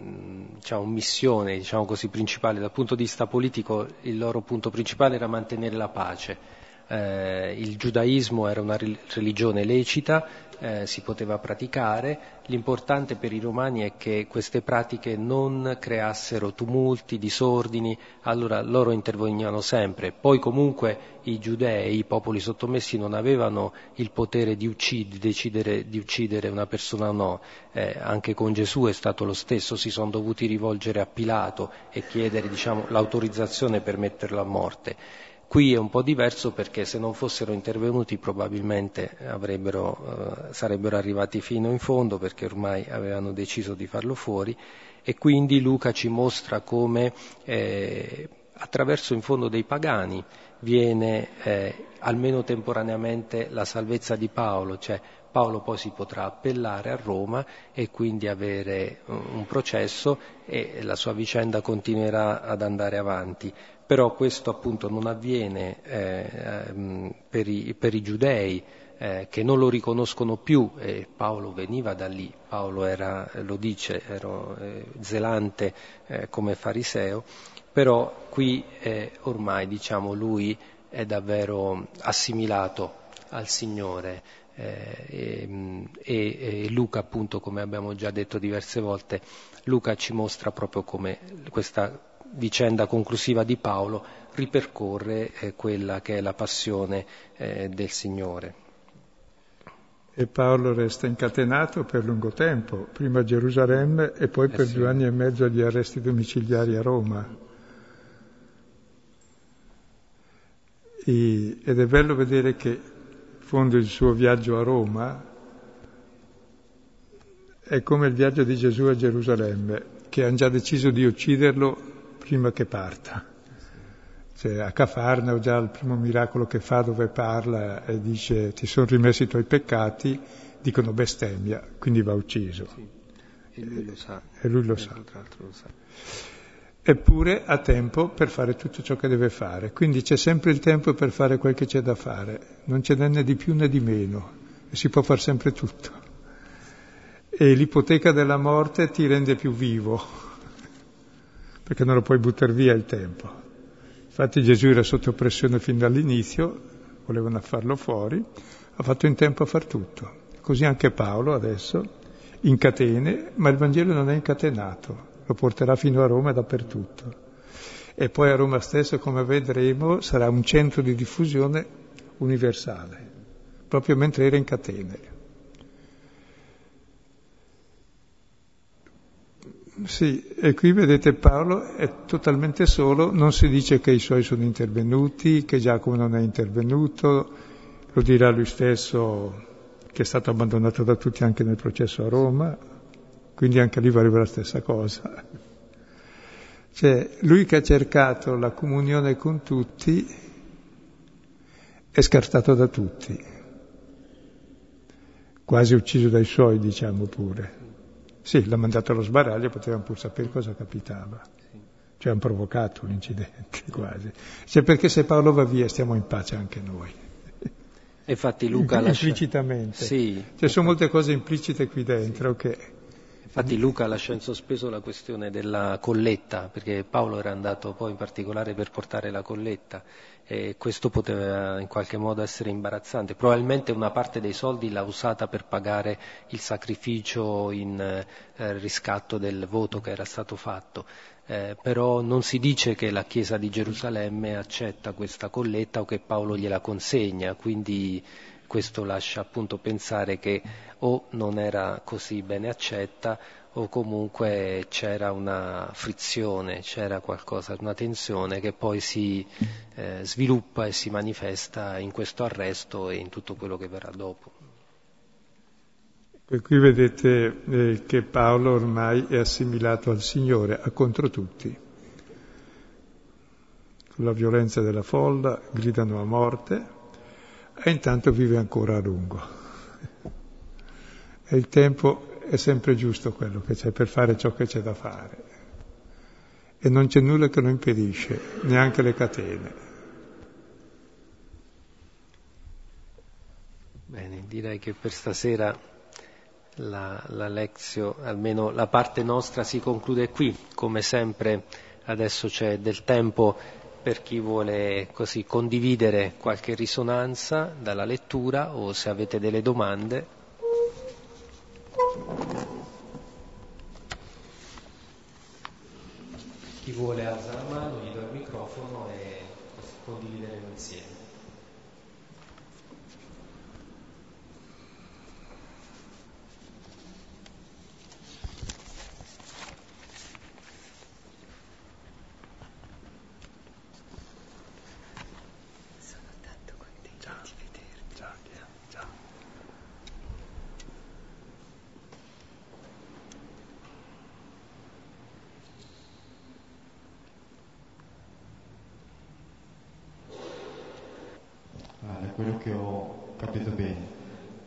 diciamo, missione diciamo così, principale dal punto di vista politico, il loro punto principale era mantenere la pace eh, il giudaismo era una religione lecita, eh, si poteva praticare, l'importante per i romani è che queste pratiche non creassero tumulti, disordini, allora loro intervenivano sempre. Poi comunque i giudei, i popoli sottomessi non avevano il potere di uccidere, decidere di uccidere una persona o no, eh, anche con Gesù è stato lo stesso, si sono dovuti rivolgere a Pilato e chiedere diciamo, l'autorizzazione per metterlo a morte. Qui è un po' diverso perché se non fossero intervenuti probabilmente eh, sarebbero arrivati fino in fondo perché ormai avevano deciso di farlo fuori e quindi Luca ci mostra come eh, attraverso in fondo dei pagani viene eh, almeno temporaneamente la salvezza di Paolo, cioè Paolo poi si potrà appellare a Roma e quindi avere un processo e la sua vicenda continuerà ad andare avanti però questo appunto non avviene eh, ehm, per, i, per, i, giudei eh, che non lo riconoscono più. E Paolo veniva da lì, Paolo era, lo dice, era eh, zelante eh, come fariseo, però qui eh, ormai diciamo lui è davvero assimilato al Signore. Eh, e, e, Luca appunto come abbiamo già detto diverse volte Luca ci mostra proprio come questa vicenda conclusiva di Paolo ripercorre eh, quella che è la passione eh, del Signore. E Paolo resta incatenato per lungo tempo, prima a Gerusalemme e poi eh per sì. due anni e mezzo agli arresti domiciliari a Roma. E, ed è bello vedere che fondo il suo viaggio a Roma è come il viaggio di Gesù a Gerusalemme, che hanno già deciso di ucciderlo prima che parta. Cioè, a Cafarnao già il primo miracolo che fa dove parla e dice ti sono rimessi i tuoi peccati, dicono bestemmia, quindi va ucciso. Sì. E lui lo sa. E lui lo sa. lo sa. Eppure ha tempo per fare tutto ciò che deve fare, quindi c'è sempre il tempo per fare quel che c'è da fare, non ce n'è né di più né di meno, e si può fare sempre tutto. E l'ipoteca della morte ti rende più vivo, perché non lo puoi buttare via il tempo. Infatti Gesù era sotto pressione fin dall'inizio, volevano farlo fuori, ha fatto in tempo a far tutto. Così anche Paolo adesso, in catene, ma il Vangelo non è incatenato, lo porterà fino a Roma e dappertutto. E poi a Roma stesso, come vedremo, sarà un centro di diffusione universale, proprio mentre era in catene. Sì, e qui vedete Paolo è totalmente solo, non si dice che i suoi sono intervenuti, che Giacomo non è intervenuto, lo dirà lui stesso che è stato abbandonato da tutti anche nel processo a Roma, quindi anche lì valeva la stessa cosa. Cioè, lui che ha cercato la comunione con tutti è scartato da tutti, quasi ucciso dai suoi, diciamo pure. Sì, l'ha mandato allo sbaraglio, potevamo pur sapere cosa capitava. Cioè hanno provocato un incidente quasi. Cioè perché se Paolo va via stiamo in pace anche noi. Infatti Luca lascia... Implicitamente. Sì. Ci sono molte cose implicite qui dentro sì. che... Infatti Luca lascia in sospeso la questione della colletta, perché Paolo era andato poi in particolare per portare la colletta e questo poteva in qualche modo essere imbarazzante. Probabilmente una parte dei soldi l'ha usata per pagare il sacrificio in eh, riscatto del voto che era stato fatto, eh, però non si dice che la Chiesa di Gerusalemme accetta questa colletta o che Paolo gliela consegna, quindi questo lascia appunto pensare che o non era così bene accetta o comunque c'era una frizione, c'era qualcosa, una tensione che poi si eh, sviluppa e si manifesta in questo arresto e in tutto quello che verrà dopo. E qui vedete eh, che Paolo ormai è assimilato al Signore, a contro tutti. Con la violenza della folla gridano a morte e intanto vive ancora a lungo. E il tempo è sempre giusto quello che c'è per fare ciò che c'è da fare. E non c'è nulla che lo impedisce, neanche le catene. Bene, direi che per stasera la, la lezio, almeno la parte nostra si conclude qui, come sempre adesso c'è del tempo per chi vuole così condividere qualche risonanza dalla lettura o se avete delle domande. Chi vuole alza la mano, gli do il microfono e condivideremo insieme. quello che ho capito bene,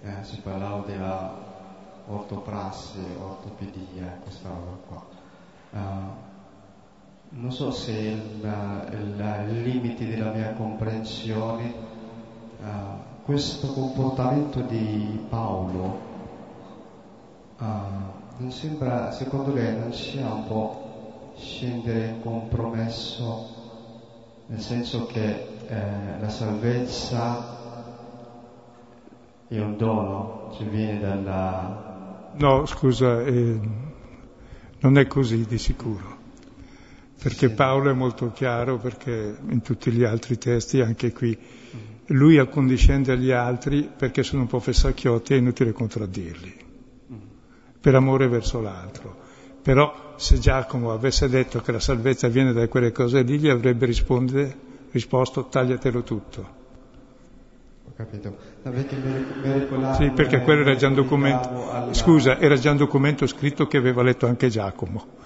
eh, si parlava della ortoprassi, ortopedia, questa roba qua. Uh, non so se il, il, il limite della mia comprensione, uh, questo comportamento di Paolo uh, non sembra, secondo lei, non sia un po' scendere in compromesso, nel senso che eh, la salvezza è un dono, ci viene dalla... No, scusa, eh, non è così di sicuro, perché. Paolo è molto chiaro, perché in tutti gli altri testi, anche qui, lui accondiscende agli altri perché sono un po' fessacchiotti, è inutile contraddirli, per amore verso l'altro. Però se Giacomo avesse detto che la salvezza viene da quelle cose lì, gli avrebbe risposto tagliatelo tutto capito? Perché mi Sì, perché quello era già un documento. Scusa, era già un documento scritto che aveva letto anche Giacomo.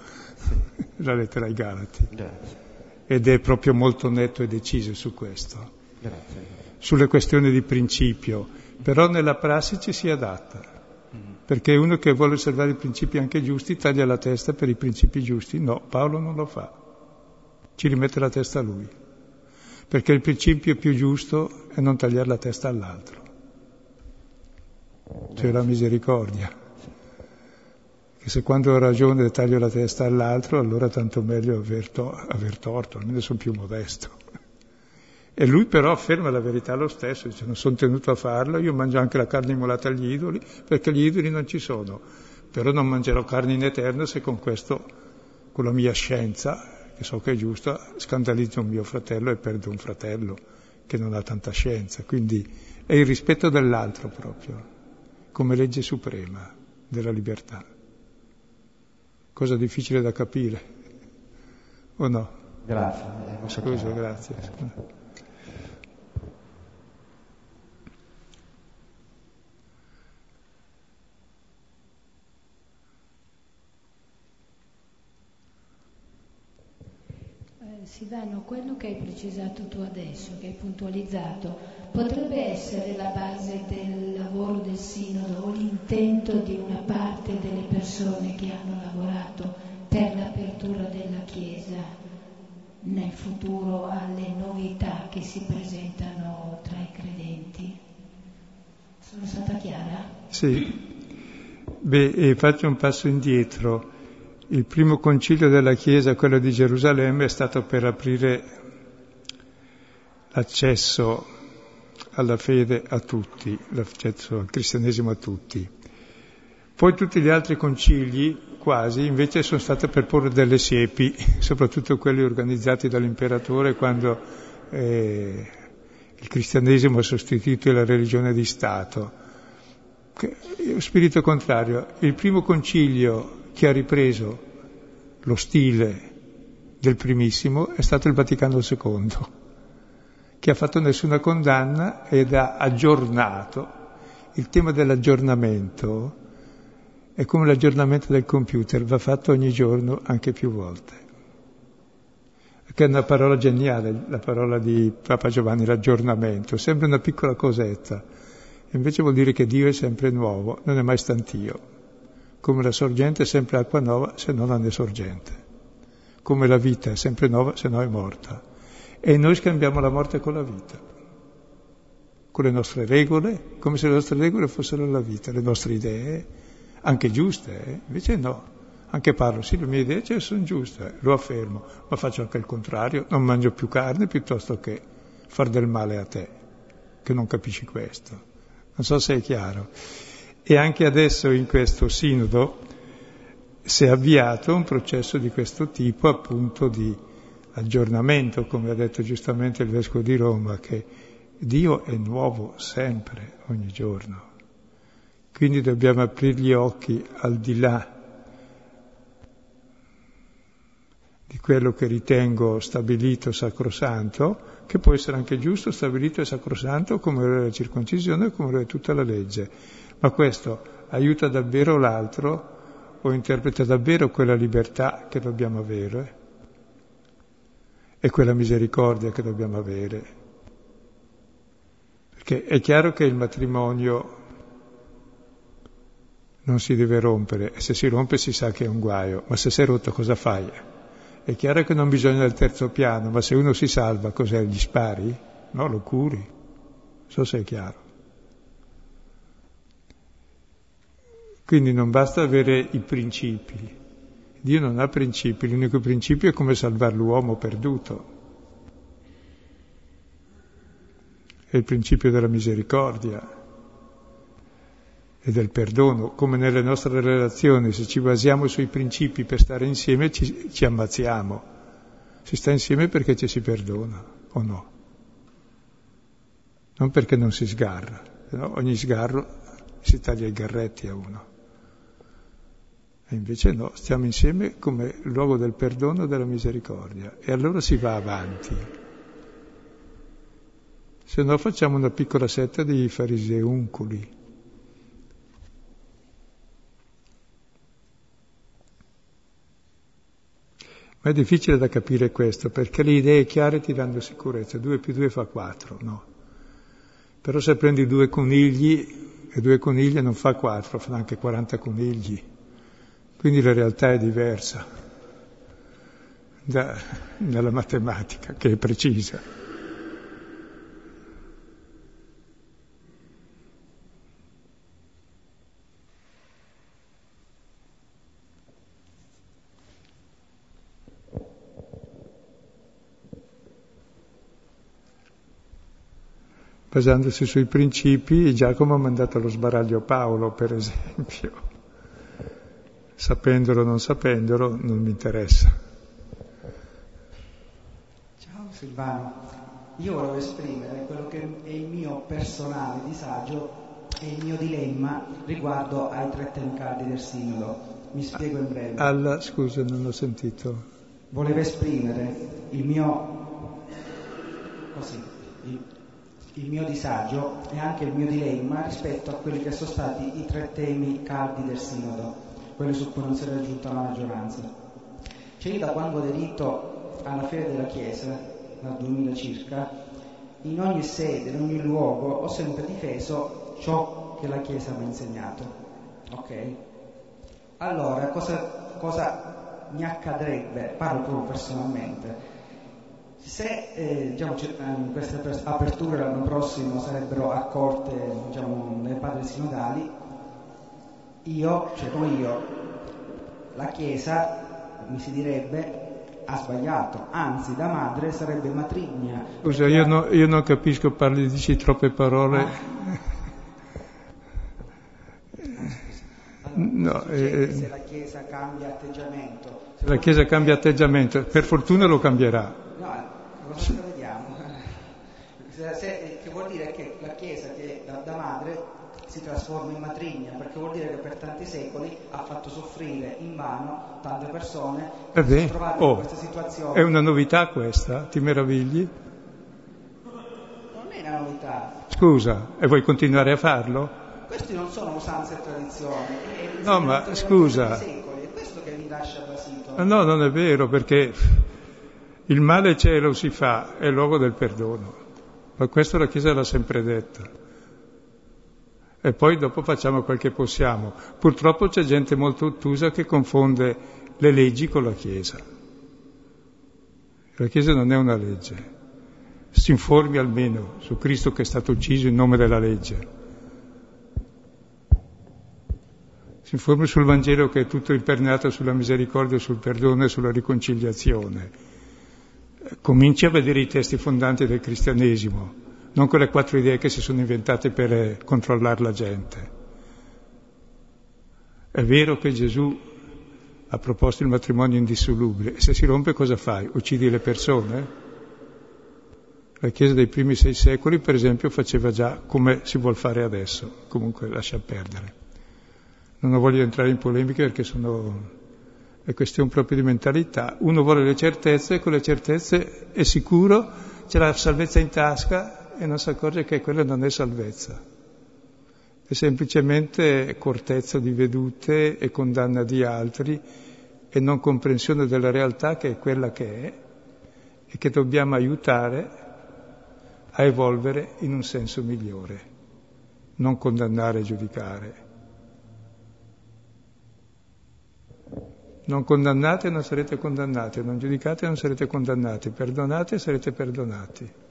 La lettera ai Galati. Grazie. Ed è proprio molto netto e deciso su questo. Grazie. Sulle questioni di principio, però nella prassi ci si adatta. Mm-hmm. Perché uno che vuole osservare i principi anche giusti taglia la testa per i principi giusti. No, Paolo non lo fa. Ci rimette la testa a lui perché il principio più giusto è non tagliare la testa all'altro, cioè la misericordia. Che se quando ho ragione taglio la testa all'altro, allora tanto meglio aver, to- aver torto, almeno sono più modesto. E lui però afferma la verità lo stesso, dice non sono tenuto a farlo, io mangio anche la carne immolata agli idoli, perché gli idoli non ci sono, però non mangerò carne in eterno se con questo, con la mia scienza, che so che è giusto, scandalizzo un mio fratello e perdo un fratello che non ha tanta scienza. Quindi è il rispetto dell'altro proprio, come legge suprema della libertà. Cosa difficile da capire, o no? Grazie. Scusa, grazie. Silvano, quello che hai precisato tu adesso, che hai puntualizzato, potrebbe essere la base del lavoro del Sinodo o l'intento di una parte delle persone che hanno lavorato per l'apertura della Chiesa nel futuro alle novità che si presentano tra i credenti? Sono stata chiara? Sì. Beh, faccio un passo indietro il primo concilio della Chiesa, quello di Gerusalemme, è stato per aprire l'accesso alla fede a tutti, al cristianesimo a tutti. Poi tutti gli altri concili, quasi, invece sono stati per porre delle siepi, soprattutto quelli organizzati dall'imperatore quando eh, il cristianesimo ha sostituito la religione di Stato. Spirito contrario, il primo concilio che ha ripreso lo stile del primissimo è stato il Vaticano II, che ha fatto nessuna condanna ed ha aggiornato il tema dell'aggiornamento, È come l'aggiornamento del computer, va fatto ogni giorno, anche più volte. Che è una parola geniale, la parola di Papa Giovanni, l'aggiornamento, sembra una piccola cosetta, invece vuol dire che Dio è sempre nuovo, non è mai stantio. Come la sorgente è sempre acqua nuova, se no non è sorgente. Come la vita è sempre nuova, se no è morta. E noi scambiamo la morte con la vita, con le nostre regole, come se le nostre regole fossero la vita, le nostre idee, anche giuste, eh? invece no. Anche parlo, sì, le mie idee cioè, sono giuste, lo affermo, ma faccio anche il contrario, non mangio più carne piuttosto che far del male a te, che non capisci questo. Non so se è chiaro. E anche adesso in questo sinodo si è avviato un processo di questo tipo, appunto di aggiornamento, come ha detto giustamente il Vescovo di Roma, che Dio è nuovo sempre, ogni giorno. Quindi dobbiamo aprire gli occhi al di là di quello che ritengo stabilito sacrosanto, che può essere anche giusto, stabilito e sacrosanto come lo è la circoncisione e come lo è tutta la legge. Ma questo aiuta davvero l'altro o interpreta davvero quella libertà che dobbiamo avere e quella misericordia che dobbiamo avere. Perché è chiaro che il matrimonio non si deve rompere e se si rompe si sa che è un guaio, ma se si è rotto cosa fai? È chiaro che non bisogna del terzo piano, ma se uno si salva cos'è? Gli spari? No, lo curi. Non so se è chiaro. Quindi non basta avere i principi. Dio non ha principi, l'unico principio è come salvare l'uomo perduto. È il principio della misericordia e del perdono, come nelle nostre relazioni, se ci basiamo sui principi per stare insieme ci, ci ammazziamo. Si sta insieme perché ci si perdona, o no? Non perché non si sgarra, no? ogni sgarro si taglia i garretti a uno. E invece no, stiamo insieme come luogo del perdono e della misericordia. E allora si va avanti. Se no facciamo una piccola setta di fariseunculi Ma è difficile da capire questo, perché le idee chiare ti danno sicurezza, 2 più 2 fa 4, no. Però se prendi due conigli e due coniglie non fa 4, fanno anche 40 conigli. Quindi la realtà è diversa da, dalla matematica, che è precisa. basandosi sui principi, Giacomo ha mandato allo sbaraglio Paolo, per esempio. Sapendolo o non sapendolo, non mi interessa. Ciao Silvano, io volevo esprimere quello che è il mio personale disagio e il mio dilemma riguardo ai tre temi caldi del Sinodo. Mi spiego in breve. Alla, scusa, non ho sentito. Volevo esprimere il mio, così, il, il mio disagio e anche il mio dilemma rispetto a quelli che sono stati i tre temi caldi del Sinodo, quelli su cui non si è raggiunta la maggioranza. Cioè io da quando ho aderito alla fede della Chiesa, dal 2000 circa, in ogni sede, in ogni luogo, ho sempre difeso ciò che la Chiesa mi ha insegnato. Ok? Allora, cosa, cosa mi accadrebbe, parlo proprio personalmente, se eh, diciamo, ehm, queste aperture l'anno prossimo sarebbero accorte diciamo, dai padri sinodali, io, cioè come io, la Chiesa, mi si direbbe, ha sbagliato, anzi da madre sarebbe matrigna. Scusa, io, no, io non capisco, parli, dici troppe parole. Ah. No, eh, se la Chiesa cambia atteggiamento. Se la Chiesa cambia atteggiamento, per fortuna lo cambierà. No, cosa vediamo? Se, che vuol dire che la Chiesa che da, da, madre si trasforma in matrigna, dire che per tanti secoli ha fatto soffrire in vano tante persone che si sono trovate oh, in questa situazione. È una novità questa? Ti meravigli? Non è una novità. Scusa, e vuoi continuare a farlo? questi non sono usanze e tradizioni. No, ma scusa. Secoli, è questo che mi lascia basito. No, non è vero, perché il male c'è e lo si fa, è il luogo del perdono. Ma questo la Chiesa l'ha sempre detto. E poi dopo facciamo quel che possiamo. Purtroppo c'è gente molto ottusa che confonde le leggi con la Chiesa. La Chiesa non è una legge. Si informi almeno su Cristo che è stato ucciso in nome della legge. Si informi sul Vangelo che è tutto imperniato sulla misericordia, sul perdono e sulla riconciliazione. Cominci a vedere i testi fondanti del cristianesimo, non quelle quattro idee che si sono inventate per controllare la gente. È vero che Gesù ha proposto il matrimonio indissolubile se si rompe cosa fai? Uccidi le persone? La Chiesa dei primi sei secoli, per esempio, faceva già come si vuol fare adesso, comunque lascia perdere. Non voglio entrare in polemiche perché sono è questione proprio di mentalità. Uno vuole le certezze con le certezze è sicuro, c'è la salvezza in tasca e non si accorge che quella non è salvezza. È semplicemente cortezza di vedute e condanna di altri e non comprensione della realtà che è quella che è e che dobbiamo aiutare a evolvere in un senso migliore, non condannare e giudicare. Non condannate e non sarete condannati, non giudicate e non sarete condannati, perdonate e sarete perdonati.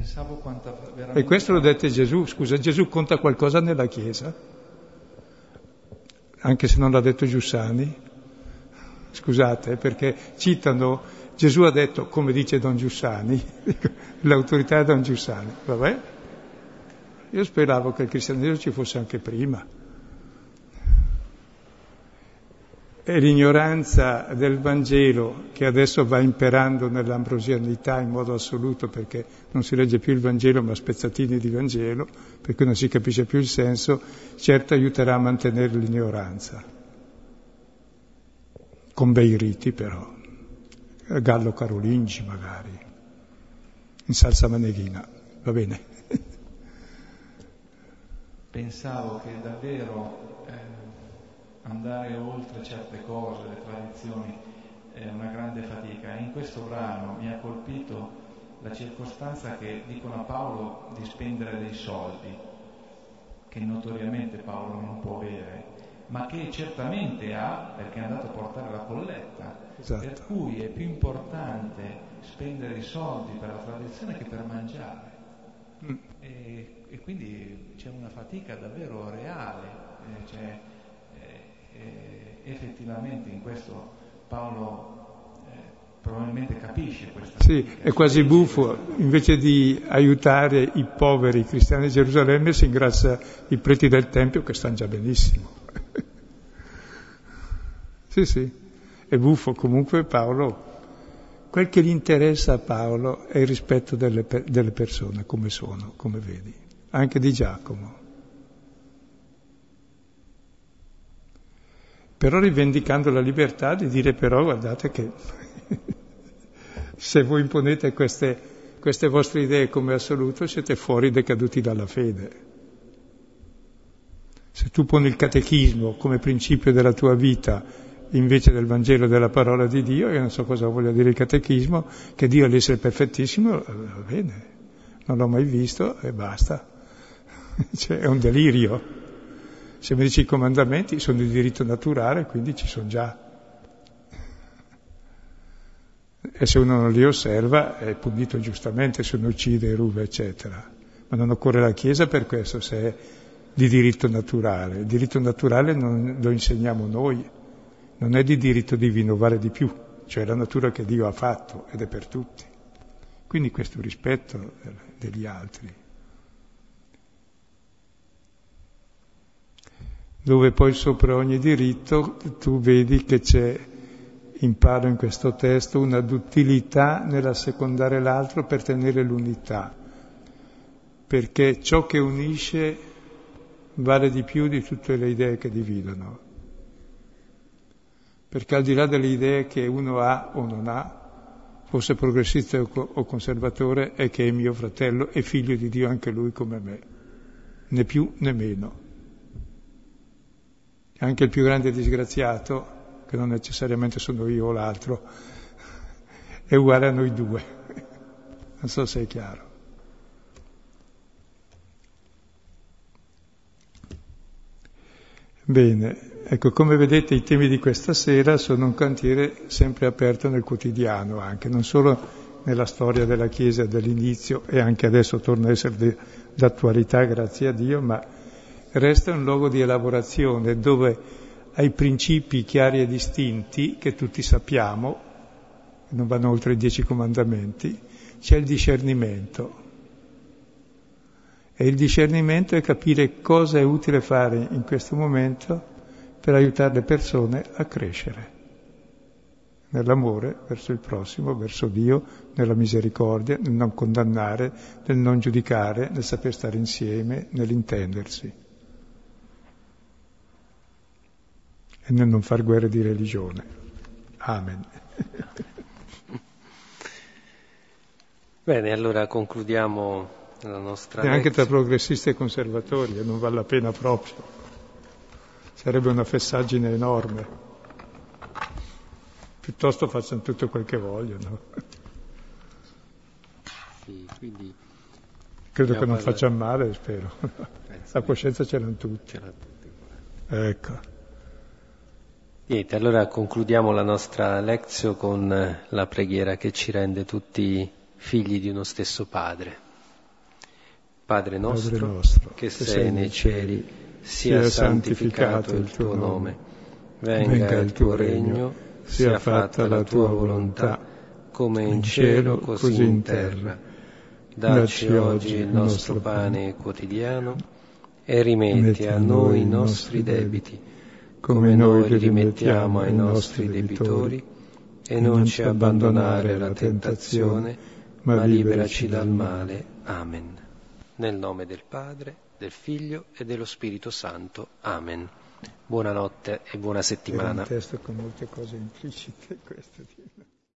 Pensavo quanta veramente... E questo lo dette Gesù, scusa, Gesù conta qualcosa nella Chiesa? Anche se non l'ha detto Giussani? Scusate, perché citano, Gesù ha detto, come dice Don Giussani, l'autorità è Don Giussani, vabbè? Io speravo che il cristianesimo ci fosse anche prima. è l'ignoranza del Vangelo che adesso va imperando nell'ambrosianità in modo assoluto perché non si legge più il Vangelo ma spezzatini di Vangelo, per cui non si capisce più il senso, certo aiuterà a mantenere l'ignoranza. Con bei riti però, Gallo Carolingi magari, in salsa maneghina, va bene. Pensavo che davvero andare oltre certe cose, le tradizioni, è una grande fatica. E in questo brano mi ha colpito la circostanza che dicono a Paolo di spendere dei soldi, che notoriamente Paolo non può avere, ma che certamente ha perché è andato a portare la colletta. Esatto. Per cui è più importante spendere i soldi per la tradizione che per mangiare. Mm. E, e, quindi c'è una fatica davvero reale. Eh, cioè, effettivamente in questo Paolo eh, probabilmente capisce questa Sì, è quasi buffo, invece di aiutare i poveri cristiani di Gerusalemme si ingrassa i preti del Tempio che stanno già benissimo. sì, sì, è buffo, comunque Paolo, quel che gli interessa a Paolo è il rispetto delle, delle persone come sono, come vedi, anche di Giacomo. Però rivendicando la libertà di dire però guardate che se voi imponete queste, queste vostre idee come assoluto siete fuori decaduti dalla fede. Se tu poni il catechismo come principio della tua vita invece del Vangelo della parola di Dio, io non so cosa voglia dire il catechismo, che Dio all'essere perfettissimo, eh, va bene, non l'ho mai visto e basta. cioè, è un delirio. Se mi dici i comandamenti sono di diritto naturale, quindi ci sono già. E se uno non li osserva è punito giustamente se uno uccide, ruba, eccetera. Ma non occorre la Chiesa per questo, se è di diritto naturale. Il diritto naturale non lo insegniamo noi, non è di diritto divino, vale di più, cioè la natura che Dio ha fatto ed è per tutti. Quindi questo rispetto degli altri. Dove poi sopra ogni diritto tu vedi che c'è, imparo in questo testo, una duttilità nell'assecondare l'altro per tenere l'unità, perché ciò che unisce vale di più di tutte le idee che dividono. Perché al di là delle idee che uno ha o non ha, fosse progressista o conservatore, è che è mio fratello e figlio di Dio anche lui come me. né più né meno. Anche il più grande disgraziato, che non necessariamente sono io o l'altro, è uguale a noi due. Non so se è chiaro. Bene, ecco, come vedete i temi di questa sera sono un cantiere sempre aperto nel quotidiano anche, non solo nella storia della Chiesa dell'inizio e anche adesso torna a essere d'attualità, grazie a Dio, ma resta un luogo di elaborazione dove ai principi chiari e distinti, che tutti sappiamo, non vanno oltre i dieci comandamenti, c'è il discernimento. E il discernimento è capire cosa è utile fare in questo momento per aiutare le persone a crescere nell'amore verso il prossimo, verso Dio, nella misericordia, nel non condannare, nel non giudicare, nel saper stare insieme, nell'intendersi e nel non far guerre di religione. Amen. Bene, allora concludiamo la nostra... E anche tra progressisti e conservatori, e non vale la pena proprio. Sarebbe una fessaggine enorme piuttosto facciano tutto quel che vogliono. Sì, quindi Credo che non facciano male, spero. La coscienza ce l'hanno tutti. Ecco. Niente, allora concludiamo la nostra lezione con la preghiera che ci rende tutti figli di uno stesso Padre. Padre nostro, Padre nostro che, che sei nei cieli, sia santificato il tuo nome, venga, venga il tuo regno sia fatta la tua volontà, come in cielo così in terra. Dacci oggi il nostro pane quotidiano e rimetti a noi i nostri debiti, come noi li rimettiamo ai nostri debitori, e non ci abbandonare alla tentazione, ma liberaci dal male. Amen. Nel nome del Padre, del Figlio e dello Spirito Santo. Amen. Buonanotte e buona settimana. È un testo con molte cose implicite questo.